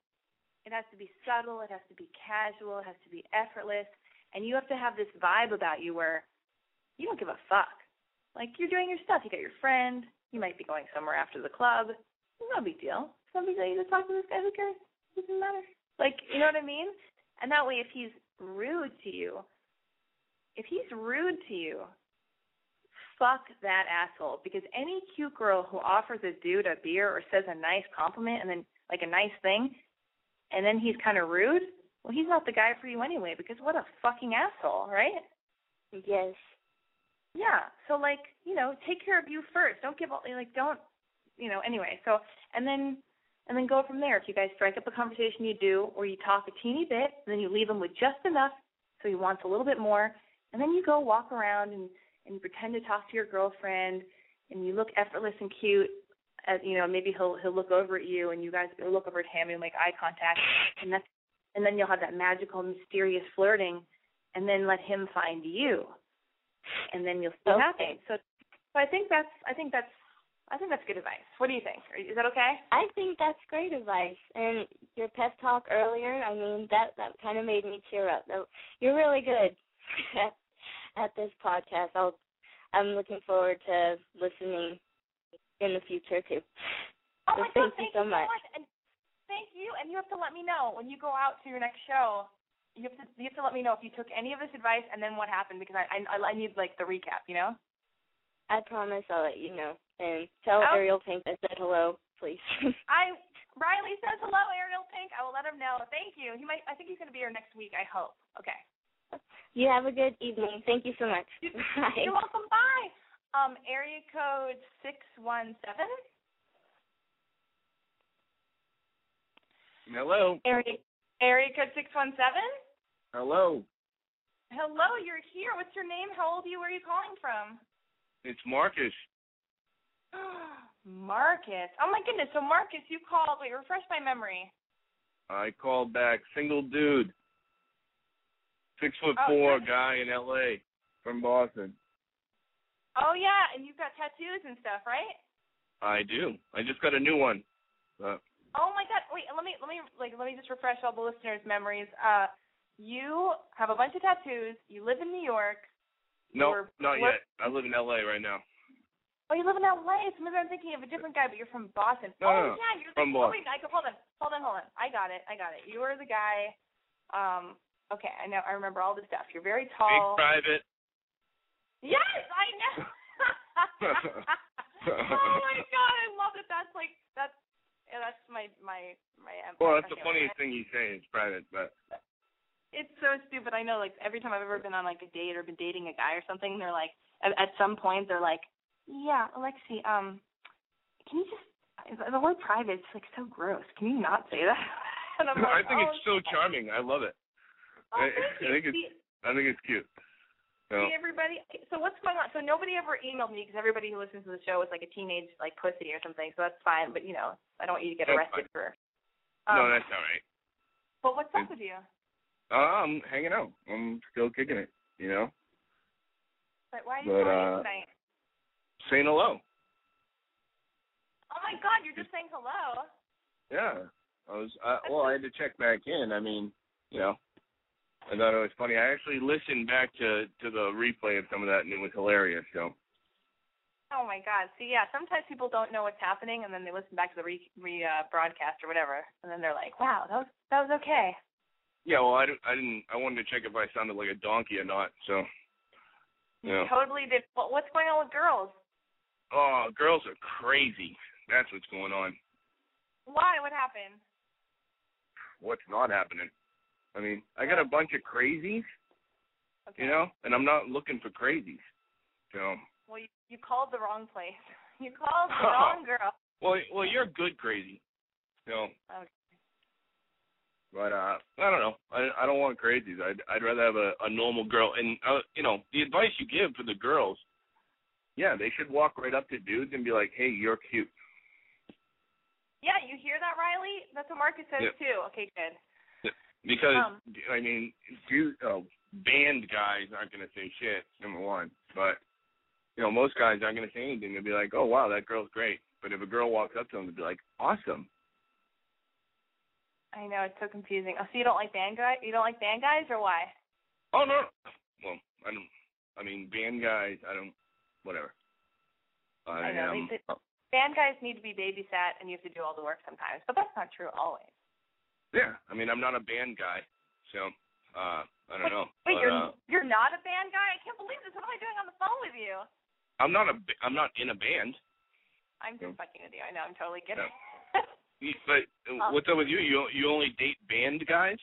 D: It has to be subtle. It has to be casual. It has to be effortless. And you have to have this vibe about you where you don't give a fuck. Like you're doing your stuff. You got your friend. You might be going somewhere after the club. It's no big deal. It's no big deal. You just talk to this guy. Who cares? It doesn't matter. Like you know what I mean? And that way, if he's rude to you, if he's rude to you, fuck that asshole. Because any cute girl who offers a dude a beer or says a nice compliment and then like a nice thing, and then he's kind of rude, well, he's not the guy for you anyway. Because what a fucking asshole, right?
F: Yes.
D: Yeah. So like, you know, take care of you first. Don't give all like don't you know, anyway. So and then and then go from there. If you guys strike up a conversation you do or you talk a teeny bit, and then you leave him with just enough so he wants a little bit more, and then you go walk around and and pretend to talk to your girlfriend, and you look effortless and cute. As you know, maybe he'll he'll look over at you, and you guys will look over at him and make eye contact, and that's and then you'll have that magical, mysterious flirting, and then let him find you, and then you'll see
F: Okay.
D: happens. So, so I think that's I think that's I think that's good advice. What do you think? Is that okay?
F: I think that's great advice. And your pep talk earlier, I mean, that that kind of made me cheer up. You're really good at, at this podcast. I'll, I'm looking forward to listening in the future too.
D: Oh
F: So
D: my
F: thank
D: God!
F: you
D: Thank
F: so
D: you
F: much.
D: And thank you. And you have to let me know when you go out to your next show. You have to you have to let me know if you took any of this advice and then what happened because I I, I need like the recap. You know.
F: I promise I'll let you know. And tell
D: Oh.
F: Ariel Pink I said hello, please.
D: I Riley says hello, Ariel Pink. I will let him know. Thank you. He might. I think he's going to be here next week. I hope. Okay.
F: you have a good evening. Thank you so much. Bye.
D: You're welcome. Bye. Um, area code six one seven.
G: Hello.
D: Area area code six one seven.
G: Hello.
D: Hello, you're here. What's your name? How old are you? Where are you calling from?
G: It's Marcus.
D: Marcus. Oh my goodness. So Marcus, you called. Wait, refresh my memory.
G: I called back. Single dude. Six foot
D: Oh,
G: four guy in LA from Boston.
D: Oh yeah, and you've got tattoos and stuff, right?
G: I do. I just got a new one. Uh,
D: Oh my god. Wait, let me let me like let me just refresh all the listeners' memories. Uh you have a bunch of tattoos, you live in New York.
G: no,
D: You're-
G: not yet. I live in LA right now.
D: Oh, you live in LA, so maybe I'm thinking of a different guy, but you're from Boston.
G: No,
D: oh
G: no,
D: yeah, you're
G: From
D: the oh,
G: Boston.
D: wait, I, hold on, hold on, hold on. I got it, I got it. You are the guy. Um, okay, I know, I remember all the stuff. You're very tall.
G: Big private.
D: Yes, I know. oh my god, I love it. That's like yeah, that's my my my.
G: Well, that's the funniest thing you say. It's private, but
D: It's so stupid. I know. Like every time I've ever been on like a date or been dating a guy or something, they're like, at, at some point, they're like, "Yeah, Alexi, um, can you just the word private is like so gross. Can you not say that?" And I'm
G: I think
D: oh,
G: it's so charming. I love it.
D: Oh,
G: I- I think it's- I think it's cute. So,
D: see everybody. So what's going on? So nobody ever emailed me because everybody who listens to the show is like a teenage like pussy or something. So that's fine. But you know, I don't want you to get
G: That's
D: arrested
G: fine.
D: for. Um,
G: no, that's all right.
D: But what's up with you?
G: Uh, I'm hanging out. I'm still kicking it. You know,
D: Like, why are you
G: But,
D: calling
G: uh,
D: tonight?
G: saying hello.
D: Oh my God, you're just saying hello.
G: Yeah. I was uh, well. I had to check back in. I mean, you know, I thought it was funny. I actually listened back to to the replay of some of that, and it was hilarious. So
D: Oh my God. See, yeah, sometimes people don't know what's happening, and then they listen back to the re, re uh, broadcast or whatever, and then they're like, "Wow, that was that was okay."
G: yeah. Well, I, I didn't. I wanted to check if I sounded like a donkey or not. So yeah.
D: Totally did. What, what's going on with girls?
G: Oh, girls are crazy. That's what's going on.
D: Why? What happened?
G: What's not happening? I mean, I got a bunch of crazies,
D: Okay.
G: you know, and I'm not looking for crazies. So,
D: Well, you, you called the wrong place. You called the wrong girl.
G: well, well, you're good crazy. So,
D: Okay.
G: but uh, I don't know. I I don't want crazies. I'd I'd rather have a a normal girl. And uh, you know, the advice you give for the girls, yeah, they should walk right up to dudes and be like, "Hey, you're cute."
D: Yeah, you hear that, Riley? That's what Marcus says
G: Yeah.
D: too. Okay, good.
G: Because
D: Um.
G: I mean, dude, oh, band guys aren't gonna say shit. Number one, but you know, most guys aren't gonna say anything. They'll be like, "Oh wow, that girl's great." But if a girl walks up to them, they'll be like, "Awesome."
D: I know it's so confusing. Oh, so you don't like band guys? You don't like band guys, or why?
G: Oh no. Well, I don't. I mean, band guys. I don't. Whatever. I,
D: I know, they- Band guys need to be babysat, and you have to do all the work sometimes. But that's not true always.
G: Yeah. I mean, I'm not a band guy, so uh, I don't know.
D: Wait,
G: but,
D: you're
G: uh,
D: you're not a band guy? I can't believe this. What am I doing on the phone with you?
G: I'm not a. I'm not in a band.
D: I'm just fucking with you. I know. I'm totally kidding.
G: You- But
D: Oh.
G: what's up with you? You you only date band guys?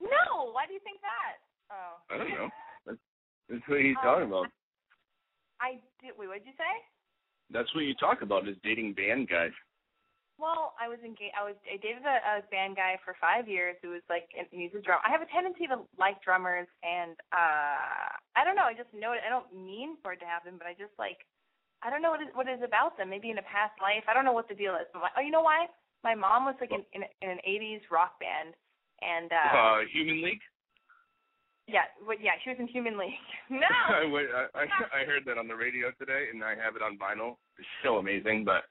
D: no. Why do you think that? Oh.
G: I don't know. That's, that's what he's
D: Um,
G: talking about.
D: I did. Wait, what did you say?
G: That's what you talk about is dating band guys.
D: Well, I was engaged. I was I dated a, a band guy for five years who was like, and he's a drum. I have a tendency to like drummers, and uh I don't know. I just know it. I don't mean for it to happen, but I just like, I don't know what is what is about them. Maybe in a past life. I don't know what the deal is. But my, oh, you know why? My mom was like in in, in an '80s rock band, and uh,
G: Uh, Human League.
D: yeah, but yeah, she was in Human League. no.
G: I, I I I heard that on the radio today, and I have it on vinyl. It's so amazing, but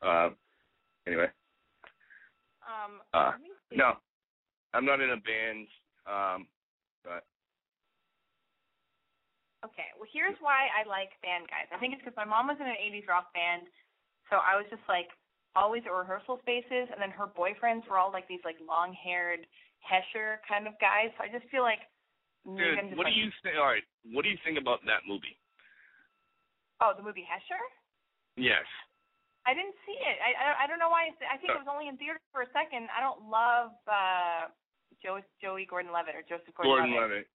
G: uh, anyway,
D: Um.
G: Uh,
D: let me see.
G: no, I'm not in a band. Um, but
D: Okay, well here's why I like band guys. I think it's because my mom was in an 80s rock band, so I was just like always at rehearsal spaces, and then her boyfriends were all like these like long-haired Hesher kind of guys. So I just feel like
G: dude, what
D: like,
G: do you think? All right, what do you think about that movie?
D: Oh, the movie Hesher?
G: Yes.
D: I didn't see it. I I, I don't know why. I think it was only in theaters for a second. I don't love uh Joe Joey Gordon Levitt or Joseph Gordon,
G: Gordon Levitt.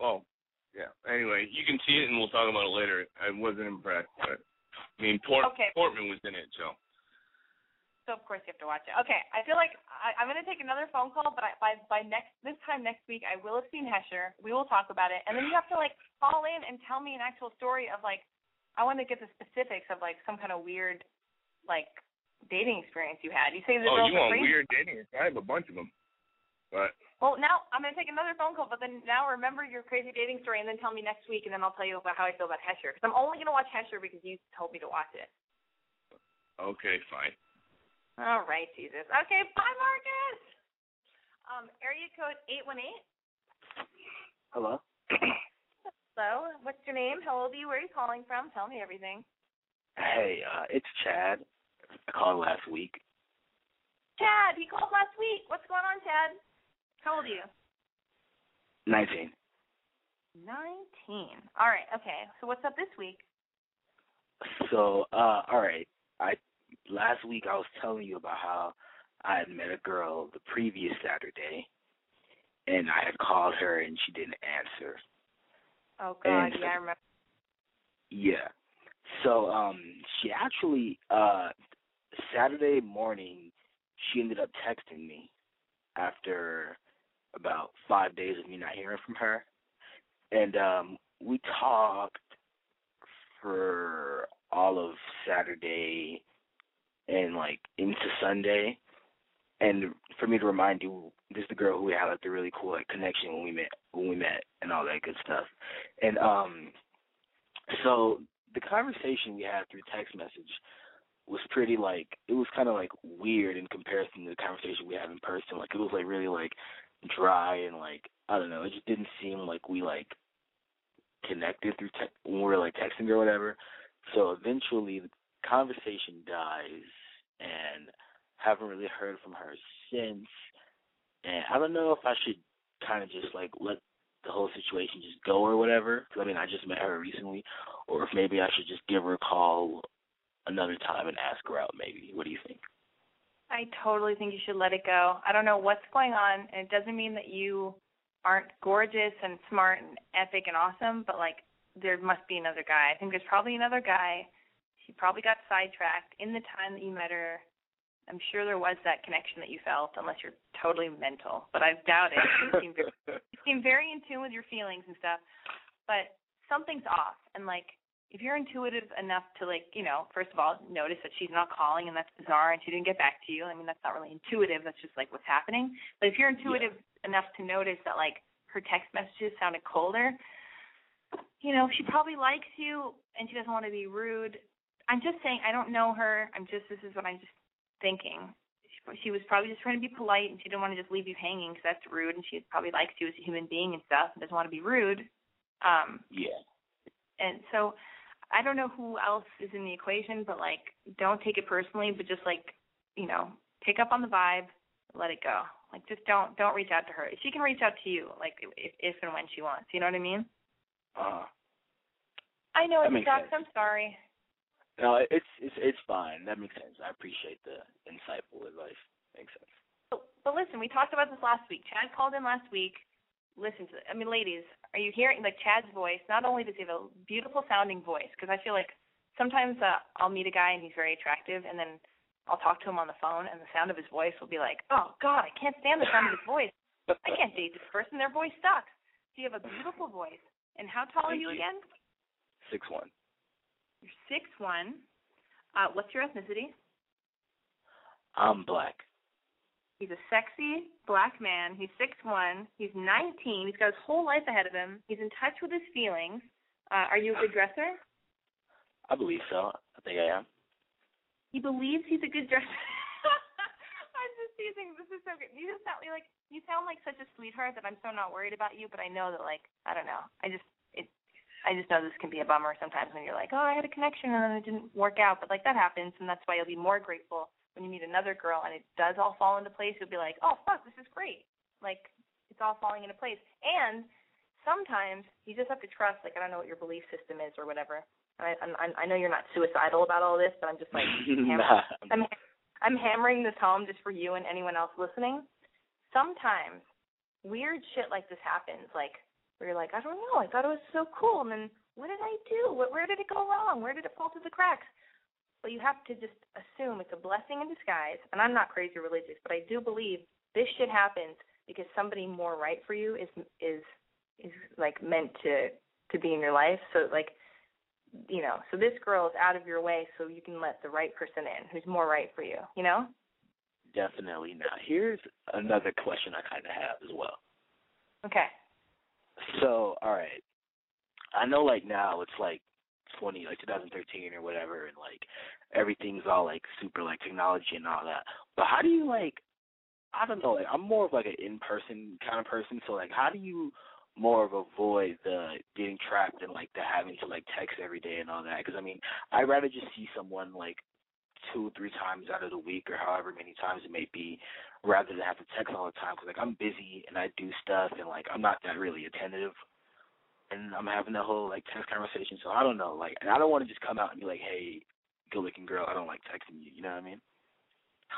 G: Oh, yeah. Anyway, you can see it, and we'll talk about it later. I wasn't impressed, but I mean, Port-
D: Okay.
G: Portman was in it, so.
D: So of course you have to watch it. Okay, I feel like I, I'm gonna take another phone call, but I, by by next this time next week I will have seen Hesher. We will talk about it, and then you have to like call in and tell me an actual story of like I want to get the specifics of like some kind of weird like dating experience you had. You say the
G: Oh,
D: girls
G: you
D: are
G: want weird dating? I have a bunch of them, but
D: Well, now I'm gonna take another phone call, but then now remember your crazy dating story, and then tell me next week, and then I'll tell you about how I feel about Hesher. Because I'm only gonna watch Hesher because you told me to watch it.
G: okay, fine.
D: All right, Jesus. Okay, bye, Marcus. Um, area code eight one eight.
H: Hello.
D: Hello, what's your name? How old are you? Where are you calling from? Tell me everything.
H: Hey, uh, it's Chad. I called last week.
D: Chad, he called last week. What's going on, Chad? How old are you?
H: Nineteen.
D: Nineteen. All right. Okay. So what's up this week?
H: So, uh, all right. I last week I was telling you about how I had met a girl the previous Saturday, and I had called her and she didn't answer.
D: Oh God,
H: And-
D: yeah, I remember.
H: Yeah. So, um, she actually uh Saturday morning she ended up texting me after about five days of me not hearing from her. And um we talked for all of Saturday and like into Sunday. And for me to remind you, this is the girl who we had like the really cool like connection when we met when we met and all that good stuff. And um so the conversation we had through text message was pretty like it was kind of like weird in comparison to the conversation we had in person. Like it was like really like dry and like I don't know. It just didn't seem like we like connected through te- when we were like texting or whatever. So eventually the conversation dies and haven't really heard from her since. And I don't know if I should kind of just like let the whole situation just go or whatever. 'cause I mean, I just met her recently, or if maybe I should just give her a call another time and ask her out. Maybe. What do you think?
D: I totally think you should let it go. I don't know what's going on, and it doesn't mean that you aren't gorgeous and smart and epic and awesome, but like there must be another guy. I think there's probably another guy. She probably got sidetracked in the time that you met her. I'm sure there was that connection that you felt, unless you're totally mental. But I doubt it. You seem very, you seem very in tune with your feelings and stuff. But something's off, and like if you're intuitive enough to like, you know, first of all, notice that she's not calling and that's bizarre and she didn't get back to you. I mean, that's not really intuitive. That's just like what's happening. But if you're intuitive enough to notice that like her text messages sounded colder, you know, she probably likes you and she doesn't want to be rude. I'm just saying, I don't know her. I'm just, this is what I'm just thinking. She, she was probably just trying to be polite and she didn't want to just leave you hanging because that's rude and she probably likes you as a human being and stuff and doesn't want to be rude. Um,
H: Yeah.
D: and so I don't know who else is in the equation, but like don't take it personally, but just like, you know, pick up on the vibe, let it go. Like just don't don't reach out to her. She can reach out to you like if if and when she wants. You know what I mean?
H: Uh,
D: I know it sucks. I'm sorry.
H: No, it's it's it's fine. That makes sense. I appreciate the insightful advice. Makes sense.
D: But, but listen, we talked about this last week. Chad called in last week. Listen to I mean, ladies, are you hearing like Chad's voice? Not only does he have a beautiful sounding voice, because I feel like sometimes uh, I'll meet a guy and he's very attractive, and then I'll talk to him on the phone, and the sound of his voice will be like, oh God, I can't stand the sound of his voice. I can't date this person. Their voice sucks. So you have a beautiful voice. And how tall
H: Thank
D: are you,
H: you.
D: again?
H: Six one.
D: You're six one. Uh, what's your ethnicity?
H: I'm black.
D: He's a sexy black man. He's six one. He's nineteen. He's got his whole life ahead of him. He's in touch with his feelings. Uh, are you a good dresser?
H: I believe so. I think I am.
D: He believes he's a good dresser. I'm just teasing. This is so good. You just sound like you sound like such a sweetheart that I'm so not worried about you. But I know that like I don't know. I just. I just know this can be a bummer sometimes when you're like, oh, I had a connection and then it didn't work out. But like that happens, and that's why you'll be more grateful when you meet another girl and it does all fall into place. You'll be like, oh fuck, this is great. Like it's all falling into place. And sometimes you just have to trust. Like I don't know what your belief system is or whatever. I I, I know you're not suicidal about all this, but I'm just like
H: Nah.
D: I'm I'm hammering this home just for you and anyone else listening. Sometimes weird shit like this happens, like where you're like, I don't know, I thought it was so cool, and then what did I do? What, where did it go wrong? Where did it fall through the cracks? But you have to just assume it's a blessing in disguise. And I'm not crazy religious, but I do believe this shit happens because somebody more right for you is is is like meant to to be in your life. So like you know, so this girl is out of your way so you can let the right person in who's more right for you, you know?
H: Definitely. Now, here's another question I kind of have as well.
D: Okay.
H: So, all right. I know, like now it's like 20, like 2013 or whatever, and like everything's all like super like technology and all that. But how do you like? I don't know. Like I'm more of like an in-person kind of person. So like, how do you more of avoid the getting trapped and like the having to like text every day and all that? Because I mean, I'd rather just see someone like two, three times out of the week or however many times it may be, rather than have to text all the time. Because like I'm busy and I do stuff and like I'm not that really attentive. And I'm having the whole like text conversation, so I don't know, like, and I don't want to just come out and be like, "Hey, good-looking girl, I don't like texting you," you know what I mean?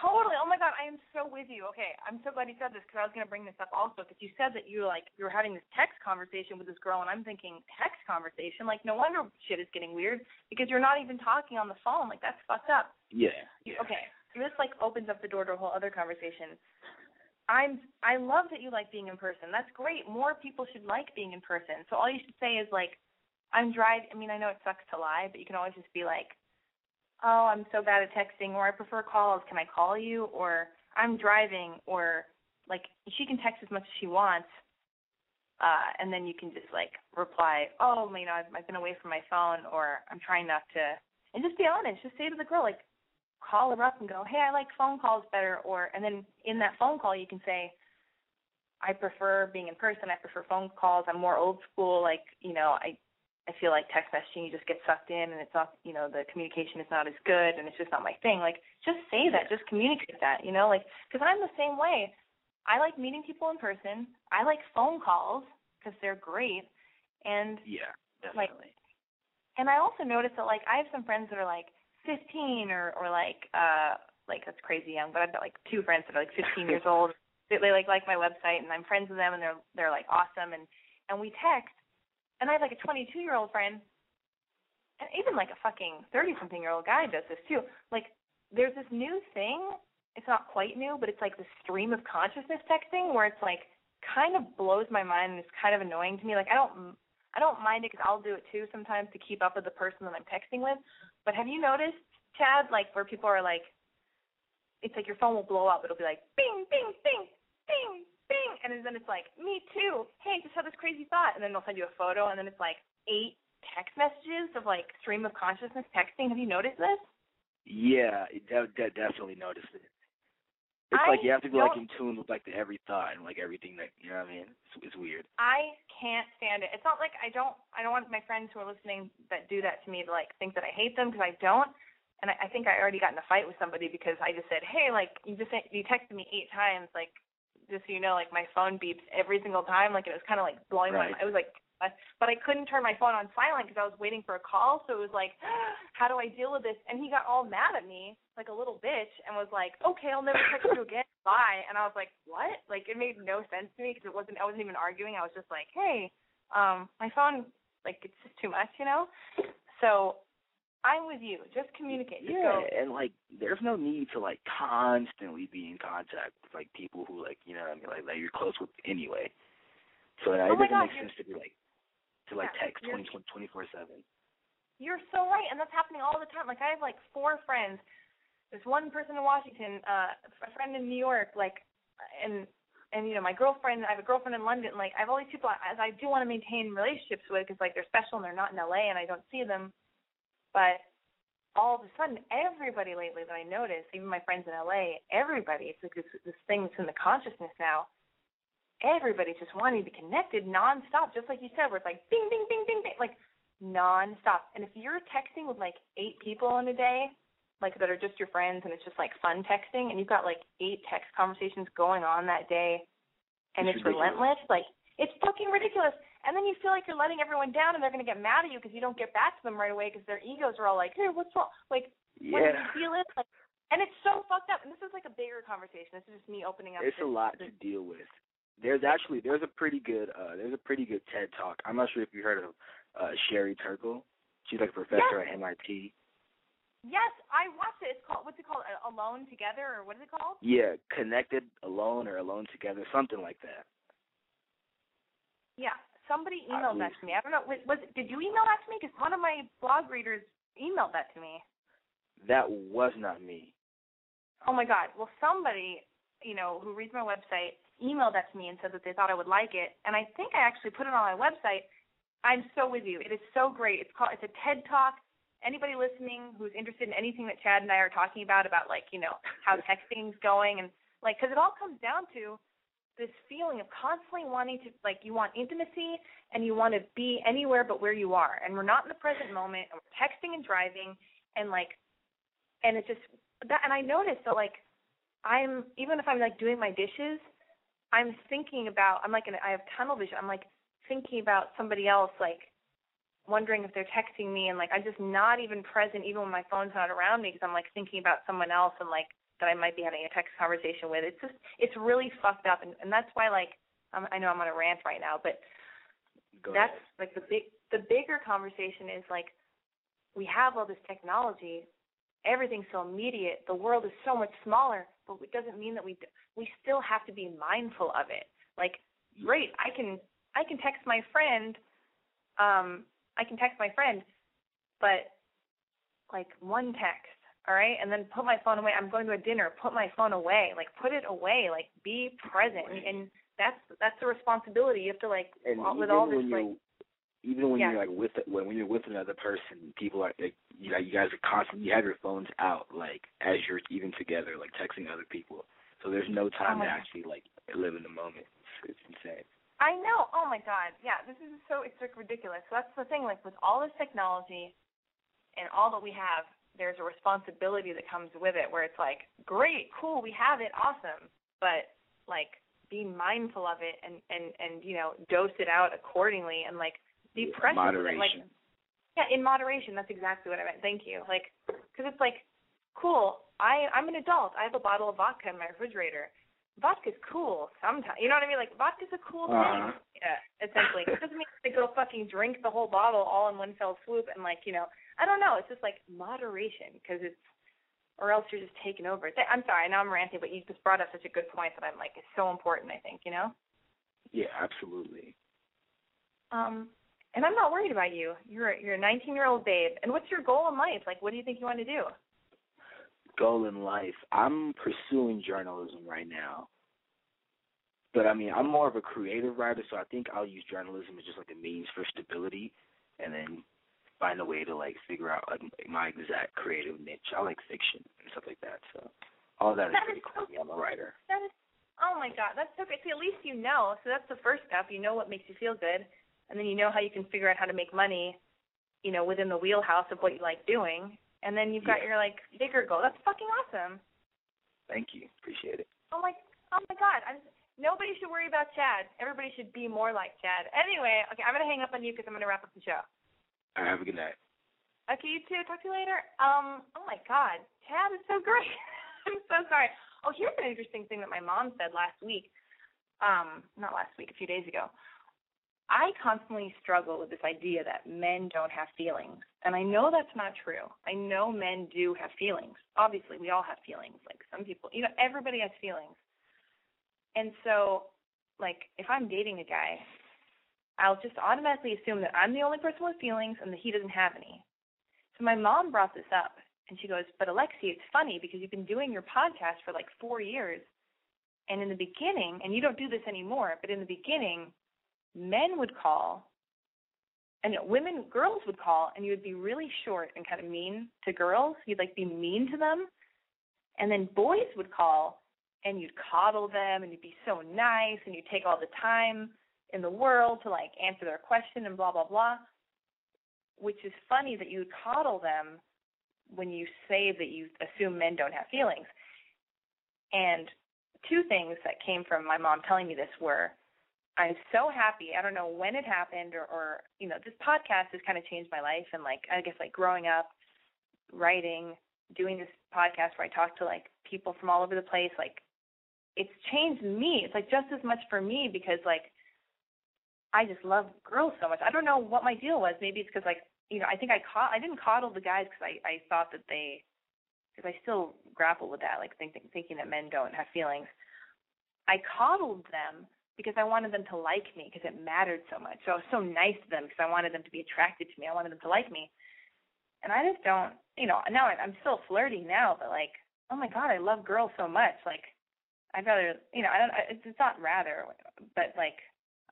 D: Totally. Oh my God, I am so with you. Okay, I'm so glad you said this because I was going to bring this up also because you said that you like you were having this text conversation with this girl, and I'm thinking text conversation. Like, no wonder shit is getting weird because you're not even talking on the phone. Like, that's fucked up.
H: Yeah, yeah.
D: Okay, so this like opens up the door to a whole other conversation. I'm I love that you like being in person. That's great. More people should like being in person. So all you should say is like, I'm driving. I mean, I know it sucks to lie, but you can always just be like, oh, I'm so bad at texting, or I prefer calls. Can I call you? Or I'm driving, or like she can text as much as she wants, uh, and then you can just like reply, oh, you know, I've, I've been away from my phone, or I'm trying not to, and just be honest. Just say to the girl like, call her up and go, hey, I like phone calls better, or and then in that phone call you can say, I prefer being in person. I prefer phone calls. I'm more old school. Like, you know, I I feel like text messaging you just get sucked in and it's not, you know, the communication is not as good and it's just not my thing. Like, just say that. Just communicate that. You know, like because I'm the same way. I like meeting people in person. I like phone calls because they're great. And
H: Yeah,
D: like,
H: definitely.
D: and I also noticed that like I have some friends that are like 15 or or like uh like that's crazy young, but I've got like two friends that are like 15 years old. They, they like like my website and I'm friends with them and they're they're like awesome and and we text and I have like a 22 year old friend and even like a fucking 30 something year old guy does this too. Like there's this new thing. It's not quite new, but it's like the stream of consciousness texting where it's like kind of blows my mind and it's kind of annoying to me. Like I don't I don't mind it because I'll do it too sometimes to keep up with the person that I'm texting with. But have you noticed, Chad, like where people are like, it's like your phone will blow up. It'll be like, bing, bing, bing, bing, bing, and then it's like, me too. Hey, just had this crazy thought, and then they'll send you a photo, and then it's like eight text messages of like stream of consciousness texting. Have you noticed this?
H: Yeah, de- de- definitely noticed it. It's
D: I
H: like you have to be like in tune with like the every thought and like everything that you know what I mean. It's, it's weird.
D: I can't stand it. It's not like I don't. I don't want my friends who are listening that do that to me to like think that I hate them because I don't. And I, I think I already got in a fight with somebody because I just said, "Hey, like you just you texted me eight times, like just so you know, like my phone beeps every single time. Like it was kind of like blowing
H: Right.
D: my. I was like, but I couldn't turn my phone on silent because I was waiting for a call. So it was like, how do I deal with this? And he got all mad at me like a little bitch and was like, okay, I'll never text you again. Bye. And I was like, what? Like it made no sense to me because it wasn't. I wasn't even arguing. I was just like, hey, um, my phone, like it's just too much, you know. So I'm with you. Just communicate. Just
H: yeah,
D: go.
H: and like, there's no need to like constantly be in contact with like people who like you know what I mean like that you're close with anyway. So uh,
D: oh
H: it doesn't
D: God,
H: make sense to be like to like
D: Yeah,
H: text
D: you're-
H: 20 24 seven.
D: You're so right, and that's happening all the time. Like I have like four friends. There's one person in Washington, uh, a friend in New York, like, and and you know my girlfriend. I have a girlfriend in London. Like I have all these people as I do want to maintain relationships with because like they're special and they're not in LA and I don't see them. But all of a sudden, everybody lately that I notice, even my friends in LA, everybody, it's like this this thing that's in the consciousness now. Everybody's just wanting to be connected nonstop, just like you said, where it's like bing, bing, bing, bing, bing, like nonstop. And if you're texting with like eight people in a day, like that are just your friends, and it's just like fun texting, and you've got like eight text conversations going on that day, and
H: It's
D: it's,
H: ridiculous.
D: relentless, like it's fucking ridiculous. And then you feel like you're letting everyone down, and they're gonna get mad at you because you don't get back to them right away because their egos are all like, hey, what's wrong? Like, what
H: Yeah,
D: do you feel it? Like, and it's so fucked up. And this is like a bigger conversation. This is just me opening up.
H: it's a
D: this-
H: lot to deal with. There's actually there's a pretty good uh there's a pretty good TED talk. I'm not sure if you heard of uh Sherry Turkle. She's like a professor at MIT.
D: Yes, I watched it. It's called what's it called? Alone Together or what is it called?
H: Yeah, connected alone or alone together, something like that.
D: Yeah, somebody emailed that to me. I don't know. Was, was did you email that to me? Because one of my blog readers emailed that to me.
H: That was not me.
D: Oh my God. Well, somebody you know who reads my website emailed that to me and said that they thought I would like it, and I think I actually put it on my website. I'm so with you. It is so great. It's called. It's a TED Talk. Anybody listening who's interested in anything that Chad and I are talking about, about like you know how texting's going, and like because it all comes down to this feeling of constantly wanting to like you want intimacy and you want to be anywhere but where you are, and we're not in the present moment, and we're texting and driving, and like, and it's just that. And I noticed that like I'm even if I'm like doing my dishes, I'm thinking about I'm like in, I have tunnel vision. I'm like thinking about somebody else, like wondering if they're texting me, and like I'm just not even present, even when my phone's not around me, because I'm like thinking about someone else and like that I might be having a text conversation with. It's just it's really fucked up, and and that's why like I'm, I know I'm on a rant right now, but
H: Go
D: that's
H: ahead.
D: like the big the bigger conversation is like we have all this technology everything's so immediate the world is so much smaller but it doesn't mean that we we still have to be mindful of it like great i can i can text my friend um i can text my friend but like one text all right and then put my phone away i'm going to a dinner put my phone away like put it away like be present and, that's that's the responsibility you have to like
H: And
D: with all this
H: when
D: like
H: even when
D: Yeah.
H: you're like with when when you're with another person, people are like you know, you guys are constantly you have your phones out like as you're even together, like texting other people. So there's no oh time
D: my
H: to actually like live in the moment. It's, it's insane.
D: I know. Oh my God. Yeah, this is so it's like ridiculous. So that's the thing. Like with all this technology and all that we have, there's a responsibility that comes with it. Where it's like, great, cool, we have it, awesome, but like be mindful of it and and and you know dose it out accordingly and like be present with it. Like
H: moderation.
D: yeah, in moderation. That's exactly what I meant. Thank you. Like, because it's like, cool. I I'm an adult. I have a bottle of vodka in my refrigerator. Vodka's cool sometimes. You know what I mean? Like, vodka's a cool
H: Uh-huh.
D: thing. Yeah, essentially. it doesn't mean to go fucking drink the whole bottle all in one fell swoop and like, you know, I don't know. It's just like moderation because it's, or else you're just taking over. I'm sorry. Now I'm ranting, but you just brought up such a good point that I'm like, it's so important. I think you know.
H: Yeah, absolutely.
D: Um, and I'm not worried about you. You're a, you're a 19 year old babe. And what's your goal in life? Like, what do you think you want to do?
H: Goal in life. I'm pursuing journalism right now. But I mean, I'm more of a creative writer, so I think I'll use journalism as just like a means for stability, and then find a way to like figure out like my exact creative niche. I like fiction and stuff like that. So all that is
D: That
H: pretty
D: is
H: cool. I'm a writer.
D: That is, oh my God, that's so great. See, at least you know. So that's the first step. You know what makes you feel good, and then you know how you can figure out how to make money, you know, within the wheelhouse of what you like doing. And then you've got
H: Yeah.
D: your like bigger goal. That's fucking awesome.
H: Thank you. Appreciate it.
D: Oh my, oh my God. I'm, nobody should worry about Chad. Everybody should be more like Chad. Anyway, okay, I'm gonna hang up on you because I'm gonna wrap up the show.
H: All right, have a good night.
D: Okay, you too. Talk to you later. Um, oh my God, Chad is so great. I'm so sorry. Oh, here's an interesting thing that my mom said last week. Um, not last week, a few days ago. I constantly struggle with this idea that men don't have feelings. And I know that's not true. I know men do have feelings. Obviously, we all have feelings. Like some people, you know, everybody has feelings. And so, like, if I'm dating a guy, I'll just automatically assume that I'm the only person with feelings and that he doesn't have any. So my mom brought this up and she goes, But Alexi, it's funny because you've been doing your podcast for like four years. And in the beginning, and you don't do this anymore, but in the beginning, men would call and women girls would call and you would be really short and kind of mean to girls you'd like be mean to them and then boys would call and you'd coddle them and you'd be so nice and you'd take all the time in the world to like answer their question and blah blah blah which is funny that you coddle them when you say that you assume men don't have feelings and two things that came from my mom telling me this were I'm so happy. I don't know when it happened or, or you know, this podcast has kind of changed my life and like I guess like growing up, writing, doing this podcast where I talk to like people from all over the place, like it's changed me. It's like just as much for me because like I just love girls so much. I don't know what my deal was. Maybe it's because like you know I think I caught I didn't coddle the guys because I I thought that they because I still grapple with that like thinking thinking that men don't have feelings. I coddled them because I wanted them to like me because it mattered so much. So I was so nice to them because I wanted them to be attracted to me. I wanted them to like me. And I just don't, you know, now I'm still flirty now, but like, oh my god, I love girls so much. Like, I'd rather, you know, I don't. It's not rather, but like,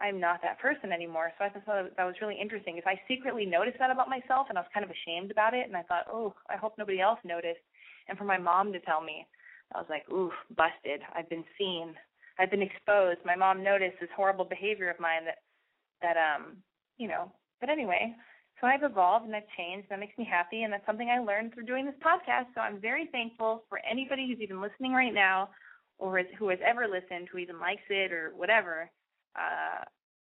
D: I'm not that person anymore. So I thought that was really interesting. If I secretly noticed that about myself, and I was kind of ashamed about it, and I thought, oh, I hope nobody else noticed. And for my mom to tell me, I was like, ooh, busted. I've been seen. I've been exposed. My mom noticed this horrible behavior of mine that that um you know. But anyway, so I've evolved and I've changed. And That makes me happy, and that's something I learned through doing this podcast. So I'm very thankful for anybody who's even listening right now, or who has ever listened, who even likes it or whatever. Uh,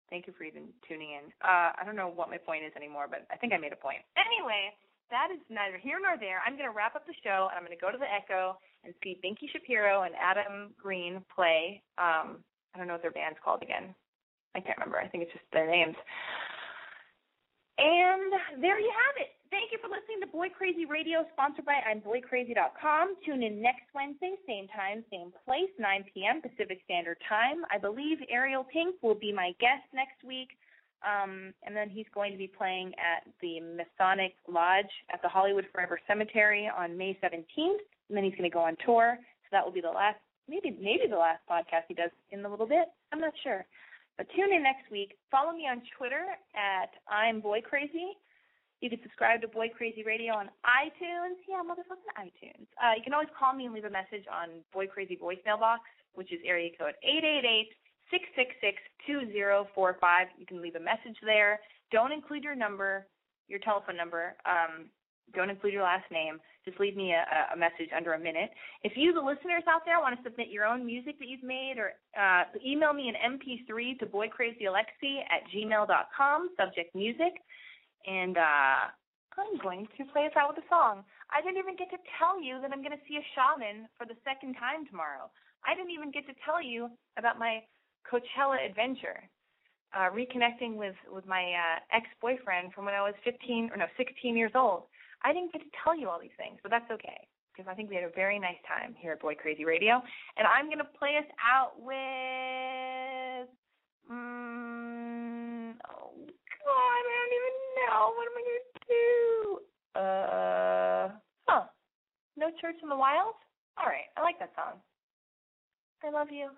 D: thank you for even tuning in. Uh, I don't know what my point is anymore, but I think I made a point. Anyway, that is neither here nor there. I'm going to wrap up the show, and I'm going to go to the Echo and see Binky Shapiro and Adam Green play. Um, I don't know what their band's called again. I can't remember. I think it's just their names. And there you have it. Thank you for listening to Boy Crazy Radio, sponsored by I'mBoyCrazy.com. Tune in next Wednesday, same time, same place, 9 p.m. Pacific Standard Time. I believe Ariel Pink will be my guest next week. Um, and then he's going to be playing at the Masonic Lodge at the Hollywood Forever Cemetery on May 17th. And then he's going to go on tour. So that will be the last, maybe maybe the last podcast he does in a little bit. I'm not sure. But tune in next week. Follow me on Twitter at I'm Boy Crazy. You can subscribe to Boy Crazy Radio on iTunes. Yeah, motherfucking iTunes. Uh, you can always call me and leave a message on Boy Crazy voicemail box, which is area code eight eight eight six six six two zero four five. You can leave a message there. Don't include your number, your telephone number. Um, don't include your last name. Just leave me a, a message under a minute. If you, the listeners out there, want to submit your own music that you've made, or uh, email me an MP3 to boycrazyalexi at gmail.com, subject music, and uh, I'm going to play us out with a song. I didn't even get to tell you that I'm going to see a shaman for the second time tomorrow. I didn't even get to tell you about my Coachella adventure, uh, reconnecting with with my uh, ex boyfriend from when I was 15 or no 16 years old. I didn't get to tell you all these things, but that's okay because I think we had a very nice time here at Boy Crazy Radio, and I'm gonna play us out with. Um, oh God, I know what am I gonna do. Uh, huh? No Church in the Wild. All right, I like that song. I love you.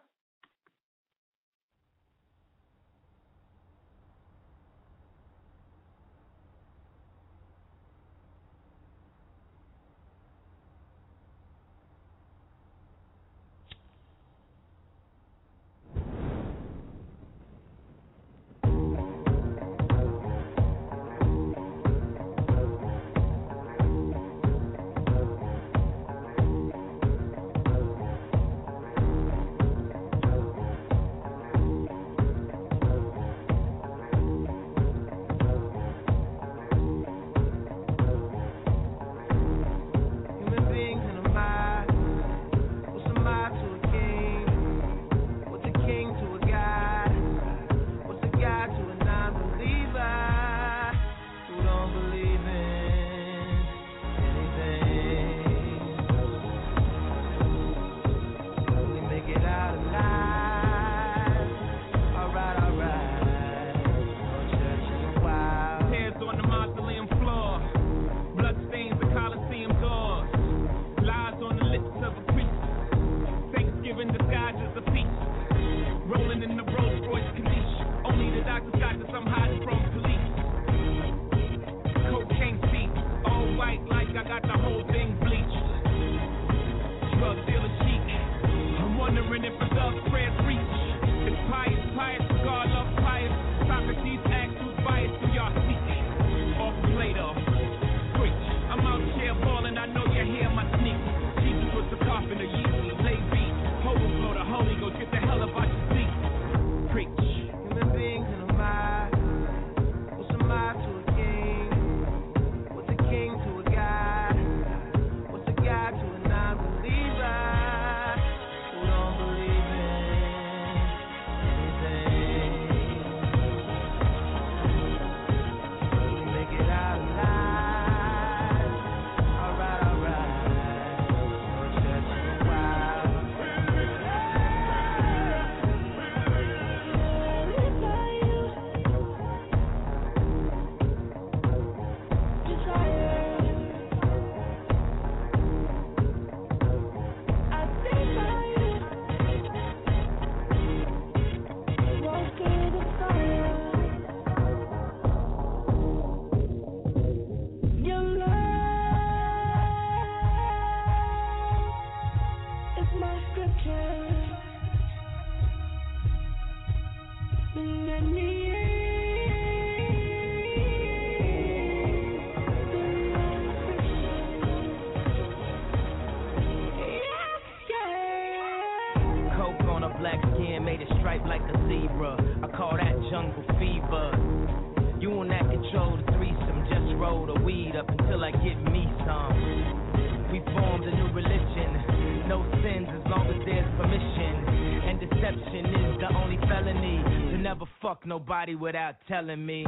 C: Without telling me.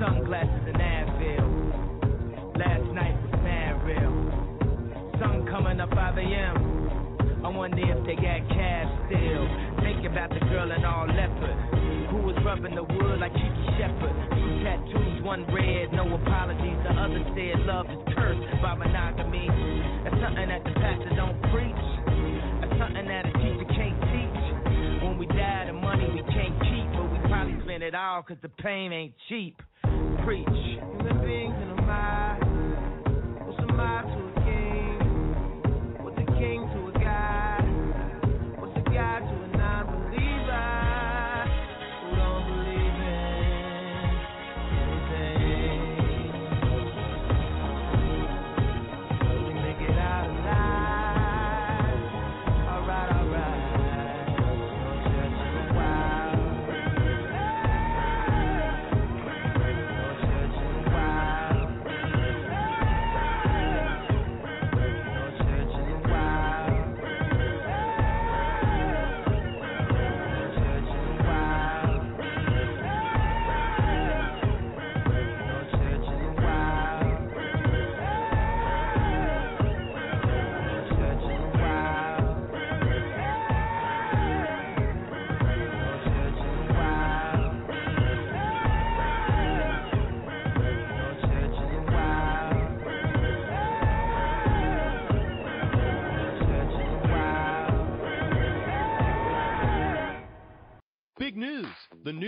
C: Sunglasses the pain ain't cheap.